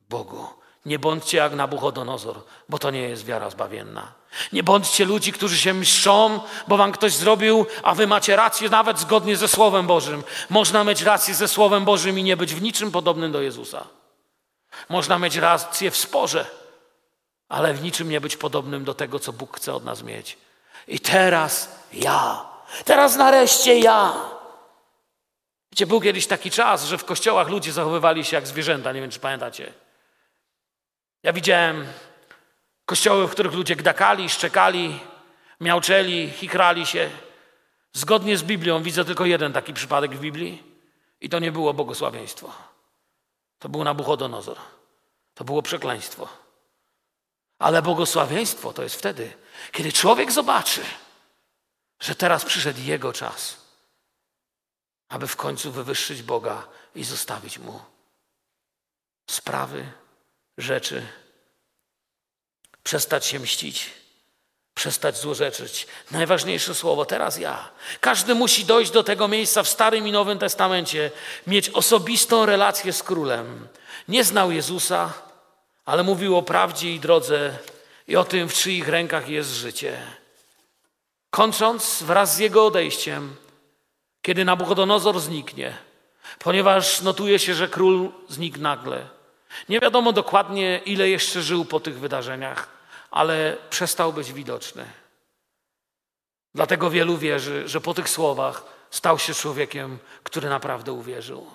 Bogu. Nie bądźcie jak Nabuchodonozor, bo to nie jest wiara zbawienna. Nie bądźcie ludzi, którzy się mszczą, bo wam ktoś zrobił, a wy macie rację nawet zgodnie ze Słowem Bożym. Można mieć rację ze Słowem Bożym i nie być w niczym podobnym do Jezusa. Można mieć rację w sporze, ale w niczym nie być podobnym do tego, co Bóg chce od nas mieć. I teraz ja. Teraz nareszcie ja. Wiecie, był kiedyś taki czas, że w kościołach ludzie zachowywali się jak zwierzęta. Nie wiem, czy pamiętacie. Ja widziałem kościoły, w których ludzie gdakali, szczekali, miauczeli, chikrali się. Zgodnie z Biblią widzę tylko jeden taki przypadek w Biblii i to nie było błogosławieństwo. To był Nabuchodonozor. To było przekleństwo. Ale błogosławieństwo to jest wtedy, kiedy człowiek zobaczy, że teraz przyszedł jego czas, aby w końcu wywyższyć Boga i zostawić mu sprawy, rzeczy, przestać się mścić, przestać złorzeczyć. Najważniejsze słowo teraz ja. Każdy musi dojść do tego miejsca w Starym i Nowym Testamencie, mieć osobistą relację z królem. Nie znał Jezusa, ale mówił o prawdzie i drodze i o tym, w czyich rękach jest życie. Kończąc wraz z jego odejściem, kiedy Nabuchodonozor zniknie, ponieważ notuje się, że król znikł nagle. Nie wiadomo dokładnie, ile jeszcze żył po tych wydarzeniach, ale przestał być widoczny. Dlatego wielu wierzy, że po tych słowach stał się człowiekiem, który naprawdę uwierzył.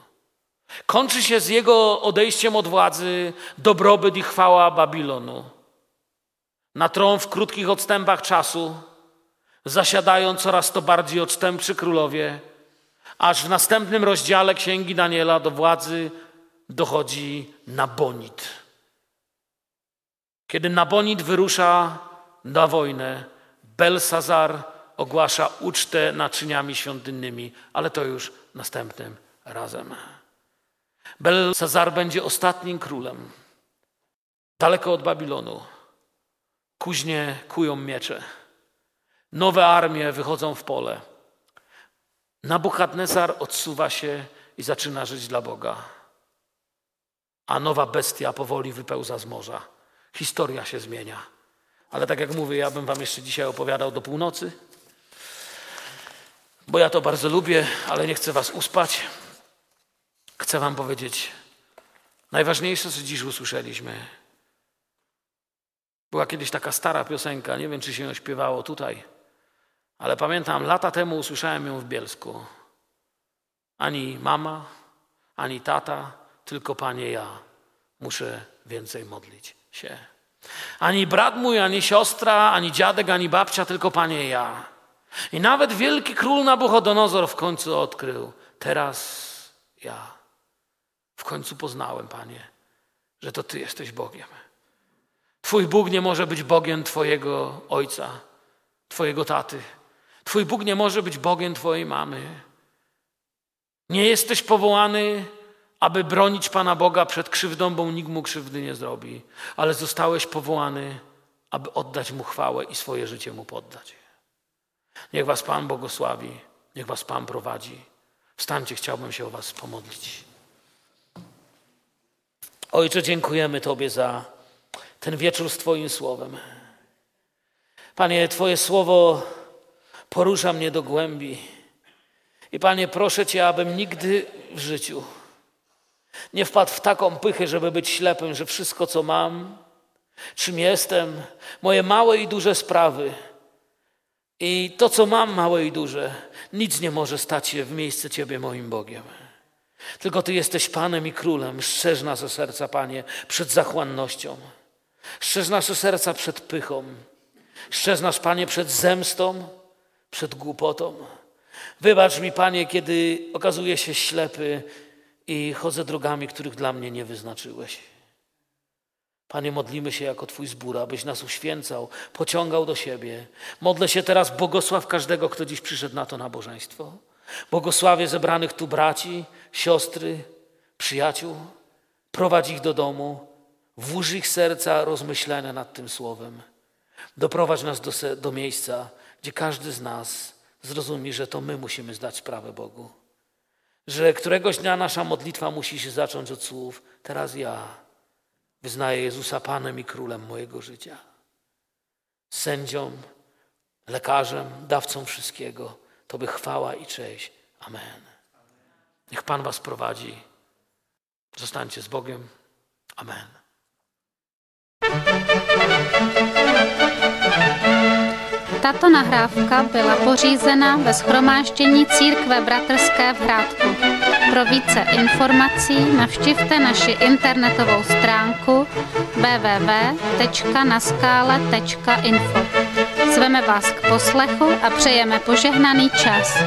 Kończy się z jego odejściem od władzy dobrobyt i chwała Babilonu. Na tron w krótkich odstępach czasu zasiadają coraz to bardziej odstępczy królowie, aż w następnym rozdziale Księgi Daniela do władzy dochodzi Nabonid. Kiedy Nabonid wyrusza na wojnę, Belsazar ogłasza ucztę naczyniami świątynnymi, ale to już następnym razem. Belsazar będzie ostatnim królem. Daleko od Babilonu. Kuźnie kują miecze. Nowe armie wychodzą w pole. Nabuchadnezar odsuwa się i zaczyna żyć dla Boga. A nowa bestia powoli wypełza z morza. Historia się zmienia. Ale tak jak mówię, ja bym wam jeszcze dzisiaj opowiadał do północy, bo ja to bardzo lubię, ale nie chcę was uspać. Chcę wam powiedzieć najważniejsze, co dziś usłyszeliśmy. Była kiedyś taka stara piosenka, nie wiem, czy się ją śpiewało tutaj, ale pamiętam, lata temu usłyszałem ją w Bielsku. Ani mama, ani tata, tylko Panie ja muszę więcej modlić się. Ani brat mój, ani siostra, ani dziadek, ani babcia, tylko Panie ja. I nawet wielki król Nabuchodonozor w końcu odkrył, teraz ja. W końcu poznałem, Panie, że to Ty jesteś Bogiem. Twój Bóg nie może być Bogiem Twojego ojca, Twojego taty. Twój Bóg nie może być Bogiem Twojej mamy. Nie jesteś powołany, aby bronić Pana Boga przed krzywdą, bo nikt mu krzywdy nie zrobi, ale zostałeś powołany, aby oddać mu chwałę i swoje życie mu poddać. Niech Was Pan błogosławi, niech Was Pan prowadzi. Wstańcie, chciałbym się o Was pomodlić. Ojcze, dziękujemy Tobie za ten wieczór z Twoim słowem. Panie, Twoje słowo porusza mnie do głębi. I Panie, proszę Cię, abym nigdy w życiu nie wpadł w taką pychę, żeby być ślepym, że wszystko, co mam, czym jestem, moje małe i duże sprawy i to, co mam, małe i duże, nic nie może stać się w miejsce Ciebie, moim Bogiem. Tylko Ty jesteś Panem i Królem. Szczerz nasze serca, Panie, przed zachłannością. Szczerz nasze serca przed pychą. Szczerz nas, Panie, przed zemstą, przed głupotą. Wybacz mi, Panie, kiedy okazuję się ślepy i chodzę drogami, których dla mnie nie wyznaczyłeś. Panie, modlimy się jako Twój zbór, abyś nas uświęcał, pociągał do siebie. Modlę się teraz, błogosław każdego, kto dziś przyszedł na to nabożeństwo. Błogosławię zebranych tu braci, siostry, przyjaciół. Prowadź ich do domu, włóż ich serca rozmyślenia nad tym słowem. Doprowadź nas do, do miejsca, gdzie każdy z nas zrozumie, że to my musimy zdać sprawę Bogu. Że któregoś dnia nasza modlitwa musi się zacząć od słów: Teraz ja wyznaję Jezusa Panem i Królem mojego życia. Sędzią, lekarzem, dawcą wszystkiego. Tobie chwała i cześć. Amen. Niech Pan Was prowadzi. Zostańcie z Bogiem. Amen. Tato nahrávka byla pořízena ve schromáždění Církve Bratrské v Hrádku. Pro více informací navštivte naši internetovou stránku www.naskale.info. Zveme vás k poslechu a přejeme požehnaný čas.